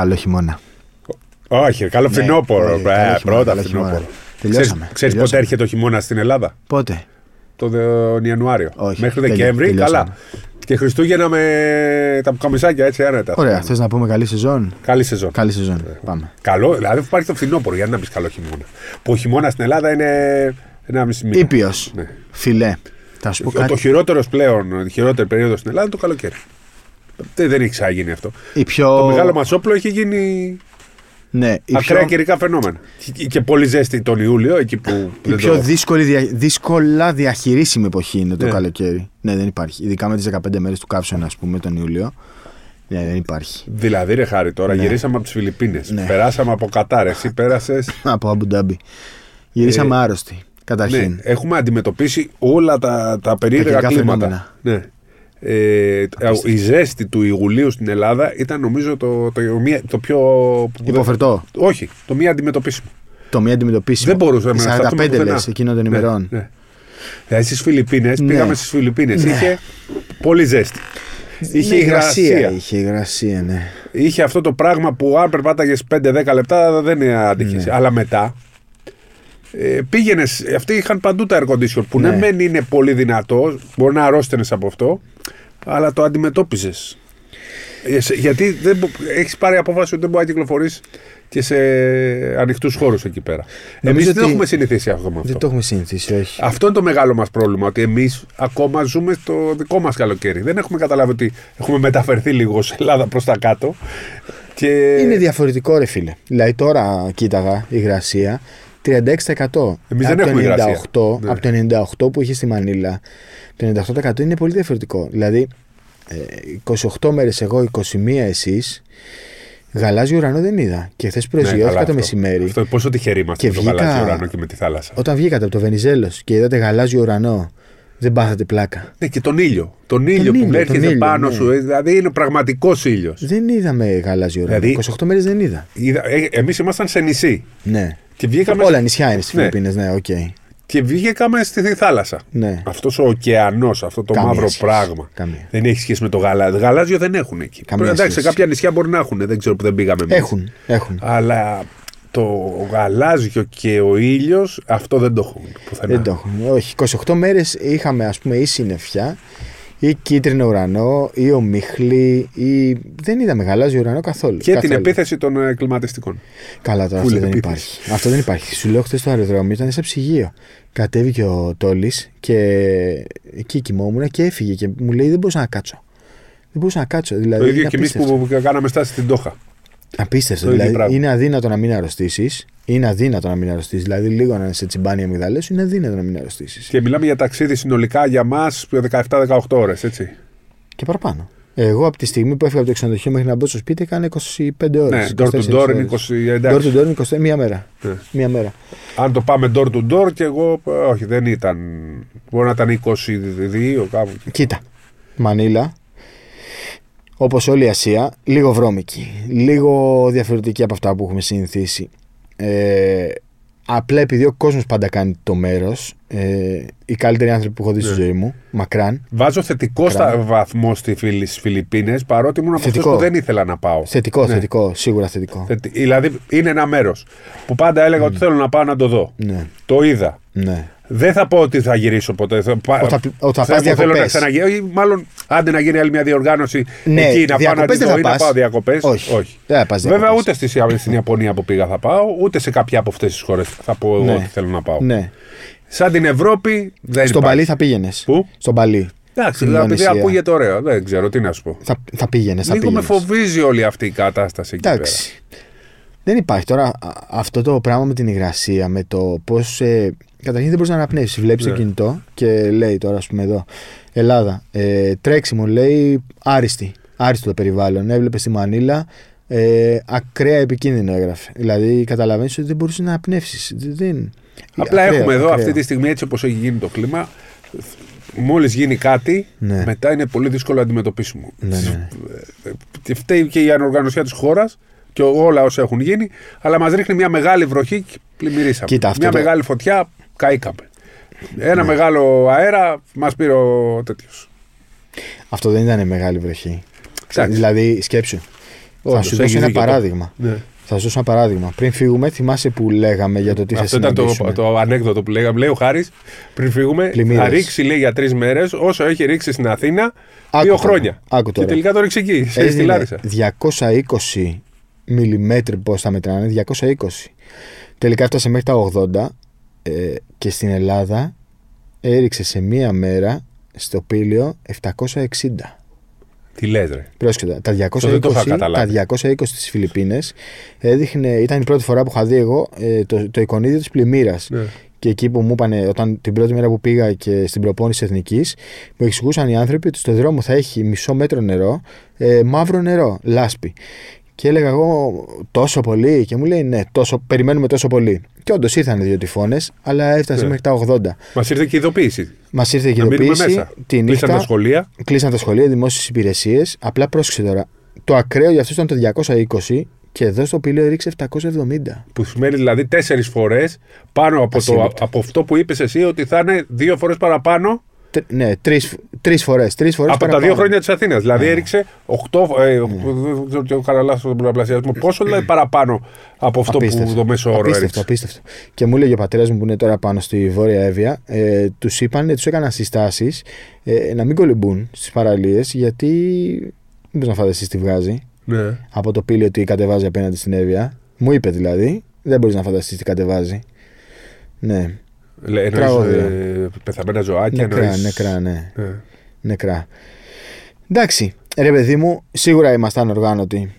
Καλό χειμώνα. Όχι, καλό Ναι, φθινόπωρο. όχι, Ε, καλό χειμώνα, πρώτα καλό χειμώνα. φθινόπωρο. Τελειώσαμε. Ξέρεις πότε τελειώσαμε. έρχεται ο χειμώνας στην Ελλάδα; Πότε; Τον Ιανουάριο. Όχι, Μέχρι τέλεια, Δεκέμβρη, τελειώσαμε. καλά. Και Χριστούγεννα με τα καμισάκια έτσι άνετα. Ωραία, θες να πούμε καλή σεζόν; Καλή σεζόν. Καλή σεζόν. Πάμε. Καλό, δηλαδή υπάρχει το φθινόπωρο, γιατί να πεις καλό χειμώνα. Που ο χειμώνας στην Ελλάδα είναι ένα μισή μήνα. Ήπιος. Ναι. Φιλέ. Θα σου πω Ο, το κάτι. χειρότερος πλέον, η χειρότερη περίοδος στην Ελλάδα είναι το καλοκαίρι. Δεν, δεν έχει ξαναγίνει αυτό. Η πιο... Το μεγάλο Μασόπλο έχει γίνει Ναι, η ακραία πιο, καιρικά φαινόμενα. Και, και πολύ ζέστη τον Ιούλιο, εκεί που. η δεν πιο το- δύσκολη, δια- δύσκολα διαχειρίσιμη εποχή είναι το Ναι. καλοκαίρι. Ναι, δεν υπάρχει. Ειδικά με τις 15 μέρες του καύσωνα, ας πούμε, τον Ιούλιο. Ναι, δεν υπάρχει. Δηλαδή, ρε χάρη, τώρα Ναι. γυρίσαμε από τις Φιλιππίνες. Ναι. Περάσαμε από Κατάρ. Εσύ πέρασες. Από Αμπουντάμπι. Γυρίσαμε άρρωστοι. Ναι, Καταρχήν. έχουμε αντιμετωπίσει όλα τα, τα περίεργα καιρικά κλίματα. Ναι. Ε, η ζέστη του Ιουλίου στην Ελλάδα ήταν νομίζω το, το, μία- το πιο. Υποφερτό. Όχι, το μία αντιμετωπίσιμο. Το μία αντιμετωπίσιμο. Δεν μπορούσαμε Οι να σταθούμε 45 πουθενά. λες εκείνων των Ναι, ημερών. Ναι, Δηλαδή στις Φιλιππίνες, Ναι. πήγαμε στις Φιλιππίνες. Ναι. Είχε πολύ ζέστη. Είχε Ναι, υγρασία. Είχε υγρασία, ναι. Είχε αυτό το πράγμα που αν περπάταγες 5-10 λεπτά δεν άντυχε. Ναι. Αλλά μετά ε, πήγαινες. Αυτοί είχαν παντού τα air condition που ναι, Ναι. μεν είναι πολύ δυνατό, μπορεί να αρρώστενε από αυτό, αλλά το αντιμετώπιζες. Γιατί δεν, έχεις πάρει απόφαση ότι δεν μπορεί να κυκλοφορήσει και σε ανοιχτούς χώρους εκεί πέρα. Εμείς Νομίζω δεν ότι- έχουμε συνηθίσει αυτό με αυτό. Δεν το έχουμε συνηθίσει, όχι. Αυτό είναι το μεγάλο μας πρόβλημα. Ότι εμείς ακόμα ζούμε στο δικό μας καλοκαίρι. Δεν έχουμε καταλάβει ότι έχουμε μεταφερθεί λίγο σε Ελλάδα προς τα κάτω. Και... Είναι διαφορετικό, ρε φίλε. Δηλαδή τώρα κοίταγα υγρασία 36%. Εμείς δεν από έχουμε το υγρασία. 98, Ναι. Από το 98 που είχε στη Μανίλα, το 98% είναι πολύ διαφορετικό. Δηλαδή, ε, 28 μέρες εγώ, 21 εσείς, γαλάζιο ουρανό δεν είδα. Και χθες Ναι, προσγειώθηκα καλά το αυτό. μεσημέρι. Αυτό, πόσο τυχεροί είμαστε Και με το βγήκα- γαλάζιο ουρανό και με τη θάλασσα. Όταν βγήκατε από το Βενιζέλος και είδατε γαλάζιο ουρανό, δεν πάθατε πλάκα. Ναι, και τον ήλιο. Τον ήλιο ήλιο, που έρχεται τον ήλιο, πάνω ναι. σου. ε, Δηλαδή είναι πραγματικός ήλιος. Δεν είδαμε γαλάζιο ουρανό. Δηλαδή- 28 μέρες δεν είδα. Εμείς ήμασταν σε νησί. Ναι. Και βγήκαμε, Όλα νησιά είναι στις Ναι. Φιλιππίνες, ναι, οκ. και βγήκαμε στη θάλασσα. Ναι. Αυτός ο ωκεανός, αυτό το Καμία μαύρο σχέση. πράγμα. Καμία. Δεν έχει σχέση με το γαλάζιο. Γαλάζιο δεν έχουν εκεί. Καμία Εντάξει, σε σχέση. κάποια νησιά μπορεί να έχουν. Δεν ξέρω που δεν πήγαμε εμείς. Έχουν, έχουν. Αλλά το γαλάζιο και ο ήλιος αυτό δεν το έχουν πουθενά. Δεν το έχουν. Όχι. 28 μέρες είχαμε ας πούμε ή συννεφιά ή κίτρινο ουρανό ή ομίχλη ή. Δεν είδαμε γαλάζιο ουρανό καθόλου. Και την Καθόλου. επίθεση των ε, κλιματιστικών. Καλά τώρα Full αυτό δεν επίθεση. υπάρχει. Αυτό δεν υπάρχει. Σου λέω χθες στο αεροδρόμιο ήταν σε ψυγείο. Κατέβηκε ο Τόλης και εκεί κοιμόμουν και έφυγε και μου λέει δεν μπορούσα να κάτσω. Δεν μπορούσα να κάτσω. Δηλαδή, το ίδιο είναι και εμείς απίστευτο. που κάναμε στάση στην Τόχα. Απίστευτο. το ίδιο Δηλαδή, πράγμα. είναι αδύνατο να μην αρρωστήσεις. Είναι αδύνατο να μην αρρωστήσεις. Δηλαδή, λίγο να σε τσιμπάνει η αμυγδαλές σου είναι αδύνατο να μην αρρωστήσεις. Και μιλάμε για ταξίδι συνολικά για μας 17-18 ώρες, έτσι. Και παραπάνω. Εγώ από τη στιγμή που έφυγα από το ξενοδοχείο μέχρι να μπω στο σπίτι έκανα 25 ώρες. Ναι, door to door είναι 20. Door εντάξει. to door είναι 20, μία μέρα. Ναι. Μία μέρα. Αν το πάμε door to door και εγώ, ε, όχι, δεν ήταν. Μπορεί να ήταν 22 κάπου. εκεί. Κοίτα. Μανίλα. Όπως όλη η Ασία, λίγο βρώμικη. Λίγο διαφορετική από αυτά που έχουμε συνηθίσει. Ε, απλά επειδή ο κόσμος πάντα κάνει το μέρος, ε, οι καλύτεροι άνθρωποι που έχω δει στη Ναι. ζωή μου, μακράν, Βάζω θετικό στα βαθμό στη Φιλ- στις Φιλιππίνες παρότι ήμουν από αυτούς Θετικό. που δεν ήθελα να πάω. θετικό, Ναι. θετικό, σίγουρα θετικό. Θετι- Δηλαδή είναι ένα μέρος που πάντα έλεγα ότι θέλω να πάω να το δω. Ναι, Το είδα. ναι. Δεν θα πω ότι θα γυρίσω ποτέ. Θα, πα- Όταν- όταν θέλω- πας θέλω να διακοπές. ξαναγυρίσω. Ή Μάλλον άντε να γίνει άλλη μια διοργάνωση Ναι, εκεί να πάω να διακοπές τη δεν δω θα ή να πας. πάω διακοπές. Όχι. Δεν θα πας Βέβαια διακοπές. ούτε στη, στην Ιαπωνία που πήγα θα πάω, ούτε σε κάποια από αυτές τις χώρες θα πω εγώ Ναι. ότι θέλω να πάω. ναι. Σαν την Ευρώπη δεν Στον υπάρχει. Παλί θα πήγαινες. Πού; Στον Παλί. Εντάξει, Στην επειδή Ινδονησία. ακούγεται ωραίο. Δεν ξέρω τι να σου πω. Θα, θα πήγαινες. Θα Λίγο με πήγαινες. φοβίζει όλη αυτή η κατάσταση εκεί Εντάξει. Δεν υπάρχει τώρα α, αυτό το πράγμα με την υγρασία, με το πώς. Ε, καταρχήν δεν μπορείς να αναπνεύσεις. Βλέπεις Ναι. το κινητό και λέει τώρα, ας πούμε εδώ, Ελλάδα, ε, τρέξιμο λέει άριστη. Άριστο το περιβάλλον. Έβλεπες στη Μανίλα, ε, ακραία επικίνδυνο έγραφε. Δηλαδή καταλαβαίνεις ότι δεν μπορούσε να αναπνεύσεις. Δεν... Απλά Ακραίο, έχουμε εδώ ακραίο. αυτή τη στιγμή έτσι όπως έχει γίνει το κλίμα. Μόλις γίνει κάτι, Ναι. μετά είναι πολύ δύσκολο αντιμετωπίσιμο. Ναι, ναι. Και φταίει και η ανοργανωσία της χώρας και όλα όσα έχουν γίνει, αλλά μας ρίχνει μια μεγάλη βροχή και πλημμυρίσαμε. Κοίτα, αυτό μια το- μεγάλη φωτιά, καήκαμε. Ένα μεγάλο αέρα, μας πήρε ο τέτοιος. Αυτό δεν ήταν μεγάλη βροχή. Εντάξει. Δηλαδή, σκέψου. Θα Όντως, σου δώσω έχει ένα δίκιο το- παράδειγμα. Ναι. Θα σου δώσω ένα παράδειγμα. Πριν φύγουμε, θυμάσαι που λέγαμε για το τι θα Αυτό ήταν το, συναντήσουμε; το ανέκδοτο που λέγαμε. Λέει ο Χάρης πριν φύγουμε, Πλημμύρες. θα ρίξει λέει, για τρεις μέρες όσο έχει ρίξει στην Αθήνα Άκου δύο τώρα, χρόνια. άκου Και τώρα. τελικά το ρίξει εκεί, στη- στη Έδινε Λάρισα. 220 μιλιμέτρη πώς θα μετράνε, 220. Τελικά έφτασε μέχρι τα 80 ε, και στην Ελλάδα έριξε σε μία μέρα στο πύλιο 760. Τι λες, ρε; Πρόσεχε, τα Αυτό δεν το είχα 220, τα καταλάβει. 220 στις Φιλιππίνες έδειχνε, ήταν η πρώτη φορά που είχα δει εγώ ε, το, το εικονίδιο της πλημμύρας. Ναι. Και εκεί που μου είπαν, όταν την πρώτη μέρα που πήγα και στην προπόνηση εθνικής, μου εξηγούσαν οι άνθρωποι ότι στο δρόμο θα έχει μισό μέτρο νερό, ε, μαύρο νερό, λάσπη. Και έλεγα εγώ τόσο πολύ, και μου λέει ναι, τόσο, περιμένουμε τόσο πολύ. Και όντως ήρθαν δύο τυφώνες, αλλά έφτασε Ναι. μέχρι τα 80. Μας ήρθε και η ειδοποίηση. Μας ήρθε η Να μείνουμε κοινοποίηση μέσα. τη Κλείσαν νύχτα. τα σχολεία. Κλείσαν τα σχολεία, δημόσιες υπηρεσίες. Απλά πρόσεξε τώρα. Το ακραίο για αυτό ήταν το 220 και εδώ στο πύλιο ρίξε 770. Που σημαίνει δηλαδή τέσσερις φορές πάνω από, το, Ασύλληπτο. από αυτό που είπες εσύ ότι θα είναι δύο φορές παραπάνω Τρ- ναι, τρεις τρεις φορές. Τρεις φορές από τα παραπάνω. δύο χρόνια της Αθήνας. Δηλαδή Ναι. έριξε 8. Ε, Δεν ξέρω τι έχω καλά λάθο στον πολλαπλασιασμό. Πόσο δηλαδή παραπάνω από αυτό που το μέσο όρο απίστευτο, έριξε; απίστευτο. Και μου έλεγε ο πατέρας μου που είναι τώρα πάνω στη Βόρεια Εύβοια, ε, τους είπαν, τους έκαναν συστάσεις ε, να μην κολυμπούν στις παραλίες γιατί. Δεν μπορεί να φανταστείς τι βγάζει Ναι. από το πύλιο ότι κατεβάζει απέναντι στην Εύβοια. Μου είπε δηλαδή, δεν μπορείς να φανταστείς τι κατεβάζει. Ναι, Λέ- εννοείς, Τραγώδια. ε, πεθαμένα ζωάκια. νεκρά, εννοείς- νεκρά, ναι. Ναι. Νεκρά. Εντάξει, ρε παιδί μου, σίγουρα ήμασταν οργάνωτοι.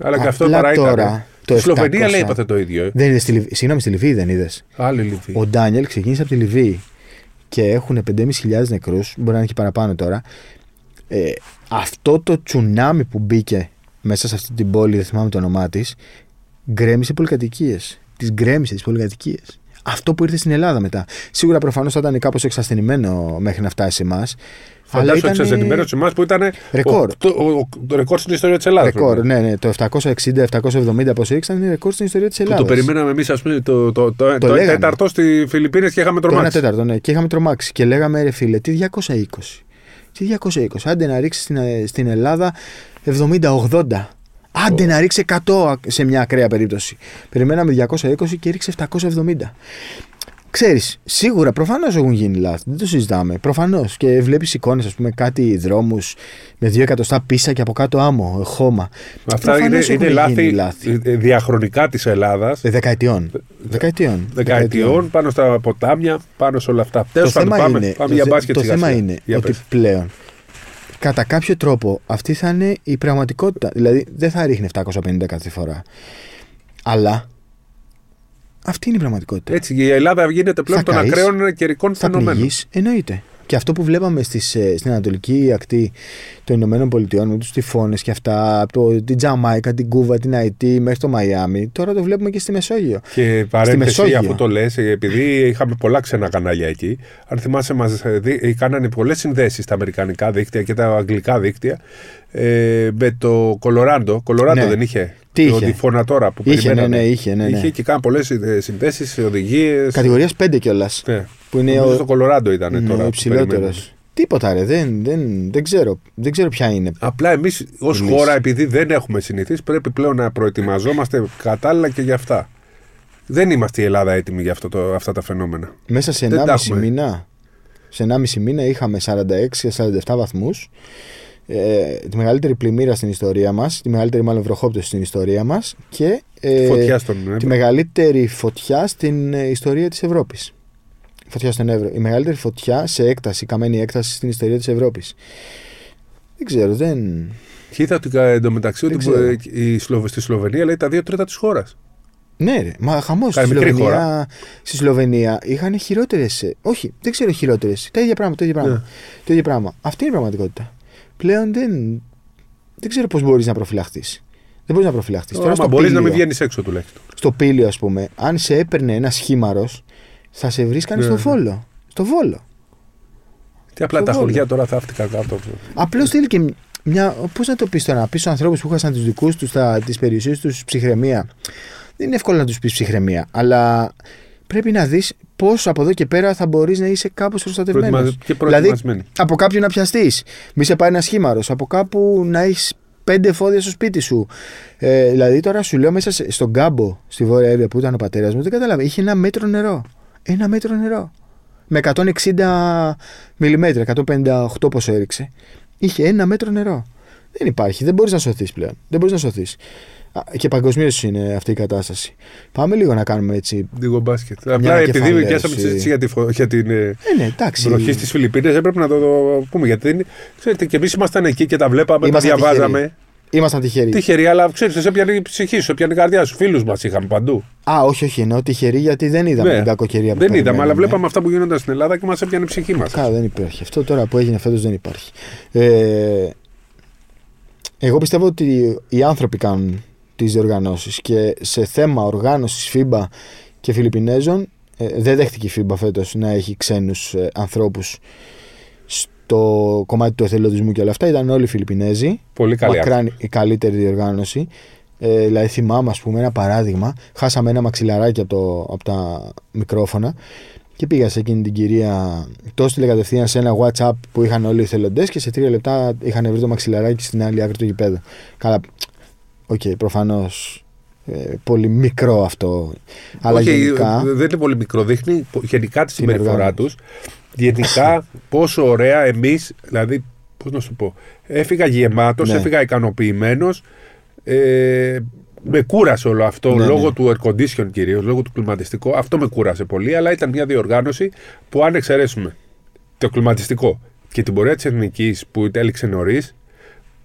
Αλλά και αυτό Απλά παρά ήταν. τώρα, το Η Σλοβενία 700. λέει είπατε το ίδιο. ε. Δεν είδες τη Λιβύη. Συγγνώμη, στη Λιβύη δεν είδες. Άλλη Λιβύη. Ο Ντάνιελ ξεκίνησε από τη Λιβύη και έχουν 5.500 νεκρούς, μπορεί να είναι και παραπάνω τώρα. Ε, αυτό το τσουνάμι που μπήκε μέσα σε αυτή την πόλη, δεν θυμάμαι το όνομά της, γκρέμισε πολυκατοικίες. Τις γκρέμισε τις πολυκατοικίες. Αυτό που ήρθε στην Ελλάδα μετά. Σίγουρα προφανώς θα ήταν κάπως εξασθενημένο μέχρι να φτάσει σε εμάς. Φαντάσου εξασθενημένο σε εμάς που ήταν Ρεκόρ. ο- το, ο- το ρεκόρ στην ιστορία της Ελλάδας. Ρεκόρ, ναι, ναι. Το 760-770 πόσο ήρθε ήταν ρεκόρ στην ιστορία της Που Ελλάδας. το περιμέναμε εμείς, ας πούμε, το, το, το, το, λέγαμε. τέταρτο στη Φιλιππίνες και είχαμε Το 1 τρομάξει. τέταρτο, ναι. Και είχαμε τρομάξει. Και λέγαμε, ρε φίλε, τι 220. Τι 220. Άντε να ρίξεις στην, στην Ελλάδα 70-80. Άντε να ρίξει 100 σε μια ακραία περίπτωση. Περιμέναμε 220 και ρίξε 770. Ξέρεις, σίγουρα προφανώς έχουν γίνει λάθη. Δεν το συζητάμε. Προφανώς. Και βλέπεις εικόνες, ας πούμε, κάτι δρόμους με δύο εκατοστά πίσα και από κάτω άμμο, χώμα. Αυτά είναι, Προφανώς είναι έχουν γίνει λάθη, ε, διαχρονικά της Ελλάδας. Ε, Δεκαετιών. Δεκαετιών. Δεκαετιών πάνω στα ποτάμια, πάνω σε όλα αυτά. Τέλος το πάντων, θέμα πάμε, είναι, πάμε το για θε- μπάσκετ το σιγά θέμα σιγά. είναι Για ότι πες. πλέον κατά κάποιο τρόπο αυτή θα είναι η πραγματικότητα. Δηλαδή δεν θα ρίχνει 750 κάθε φορά. Αλλά αυτή είναι η πραγματικότητα. Έτσι, η Ελλάδα γίνεται πλέον Θα των καείς, ακραίων καιρικών θα φαινομένων. πληγείς, εννοείται. Και αυτό που βλέπαμε στις, ε, στην ανατολική ακτή των Ηνωμένων Πολιτειών με τους τυφώνες και αυτά, από το, την Τζαμάικα, την Κούβα, την Αϊτή μέχρι το Μαϊάμι, τώρα το βλέπουμε και στη Μεσόγειο. Και παρένθεση, Μεσόγειο. αφού το λες, επειδή είχαμε πολλά ξένα κανάλια εκεί, αν θυμάσαι, μας κάνανε πολλές συνδέσεις στα αμερικανικά δίκτυα και τα αγγλικά δίκτυα ε, με το Κολοράντο. Κολοράντο Ναι. δεν είχε; Τι το είχε; τυφώνα τώρα που Είχε, περιμέναμε. ναι, ναι, είχε, ναι, ναι. Είχε και κάναν πολλές συνδέσεις, οδηγίες. Κατηγορίας 5 κιόλας. Ναι. Που είναι Νομίζω ο, το Κολοράντο ήταν ναι, τώρα. ο που υψηλότερος. περιμέναμε. Τίποτα ρε, δεν, δεν, δεν, ξέρω, δεν ξέρω ποια είναι. Απλά εμείς ως Εμείς. χώρα, επειδή δεν έχουμε συνηθίσει, πρέπει πλέον να προετοιμαζόμαστε κατάλληλα και για αυτά. Δεν είμαστε η Ελλάδα έτοιμη για αυτό το, αυτά τα φαινόμενα. Μέσα σε Δεν τα 1,5 έχουμε. μήνα, σε 1,5 μήνα είχαμε 46-47 βαθμούς ε, τη μεγαλύτερη πλημμύρα στην ιστορία μας τη μεγαλύτερη μάλλον βροχόπτωση στην ιστορία μας και ε, Φωτιά στον τη Εύρο. μεγαλύτερη φωτιά στην ε, ιστορία της Ευρώπης φωτιά στον Εύρο η μεγαλύτερη φωτιά σε έκταση, καμένη έκταση στην ιστορία της Ευρώπης δεν ξέρω, δεν... Και είδα ότι ε, εντωμεταξύ Δεν ότι ξέρω. ε, η Σλοβ- στη Σλοβενία λέει τα δύο τρίτα της χώρας. Ναι, ρε, μα χαμός στη Κάνει μικρή Σλοβενία, στη Σλοβενία είχαν χειρότερες. Όχι, δεν ξέρω χειρότερες. Τα ίδια πράγματα. Το ίδιο πράγμα. Ναι. Το ίδιο πράγμα. Αυτή είναι η πραγματικότητα. Πλέον δεν, δεν ξέρω πώς μπορείς να προφυλαχθεί. Δεν μπορείς να προφυλαχθεί. Τώρα στο μπορείς να μην πύλιο, βγαίνεις έξω τουλάχιστον. στο πύλιο, ας πούμε, αν σε έπαιρνε ένα σχήμαρος, θα σε βρίσκανε Ναι, στο ναι. Βόλο. Στο Βόλο. Και απλά Στο τα Βόλο. χωριά τώρα θαύτηκαν κάτω. Απλώς θέλει και μια. Πώς να το πεις τώρα, να πεις στους ανθρώπους που χάσαν τους δικούς τους, τις περιουσίες τους ψυχραιμία. Δεν είναι εύκολο να τους πεις ψυχραιμία, αλλά πρέπει να δεις πώς από εδώ και πέρα θα μπορείς να είσαι κάπως προστατευμένος. Προετοιμα- Και Δηλαδή, προετοιμασμένοι. από κάποιον να πιαστείς, μη σε πάει ένας σχήμαρο, από κάπου να έχεις πέντε εφόδια στο σπίτι σου. Ε, δηλαδή τώρα σου λέω μέσα σε- στον κάμπο στη Βόρεια Εύβοια που ήταν ο πατέρας μου, δεν κατάλαβα. Είχε ένα μέτρο νερό. Ένα μέτρο νερό. Με 160 μιλιμέτρα, 158 πόσο έριξε. Είχε ένα μέτρο νερό. Δεν υπάρχει. Δεν μπορείς να σωθείς πλέον. Δεν μπορείς να σωθείς. Και παγκοσμίως είναι αυτή η κατάσταση. Πάμε λίγο να κάνουμε έτσι. Λίγο μπάσκετ. Απλά επειδή ανακεφαλαίωση. πιάσαμε τη συζήτηση για, τη, φω- για την ε, Ε, ναι, εντάξει. βροχή στις Φιλιππίνες, έπρεπε να το, το πούμε. Γιατί δεν είναι- ξέρετε, και εμείς ήμασταν εκεί και τα βλέπαμε, Ήμασταν τα διαβάζαμε. τυχεροί. Ήμασταν τυχεροί. Τυχεροί, αλλά ξέρεις, σε έπιανε η ψυχή σου, σε έπιανε η καρδιά σου. Φίλους μας είχαμε παντού. Α, όχι, όχι. Εννοώ τυχεροί γιατί δεν είδαμε Ναι. την κακοκαιρία που Δεν είδαμε, αλλά περιμέναμε. βλέπαμε αυτά που γίνονταν στην Ελλάδα και μας έπιανε η ψυχή μας. Καλά, δεν υπάρχει. Αυτό τώρα που έγινε φέτος δεν υπάρχει. Ε, εγώ πιστεύω ότι οι άνθρωποι κάνουν τις διοργανώσεις και σε θέμα οργάνωσης FIBA και Φιλιππινέζων ε, δεν δέχτηκε η FIBA φέτος να έχει ξένους ε, ανθρώπους στο κομμάτι του εθελοντισμού και όλα αυτά. Ήταν όλοι Φιλιππινέζοι. Πολύ καλή. αυτή. Μακράν η καλύτερη διοργάνωση. Ε, δηλαδή θυμάμαι, ας πούμε, ένα παράδειγμα. Χάσαμε ένα μαξιλαράκι από, το, από τα μικρόφωνα και πήγα σε εκείνη την κυρία. Το έστειλε κατευθείαν σε ένα WhatsApp που είχαν όλοι οι εθελοντές και σε τρία λεπτά είχαν βρει το μαξιλαράκι στην άλλη άκρη του γηπέδου. Καλά. Οκ, προφανώς. Ε, πολύ μικρό αυτό. Αλλά Όχι, γενικά. ε, δεν είναι πολύ μικρό. Δείχνει πο- γενικά τη Την συμπεριφορά τους. οργάνωση. Γενικά πόσο ωραία εμείς, δηλαδή, πώς να σου πω, έφυγα γεμάτος, Ναι. έφυγα ικανοποιημένος. Ε, με κούρασε όλο αυτό Ναι, λόγω ναι. του air condition κυρίως, λόγω του κλιματιστικού. Αυτό με κούρασε πολύ, αλλά ήταν μια διοργάνωση που αν εξαιρέσουμε το κλιματιστικό και την πορεία της εθνικής που έληξε νωρίς,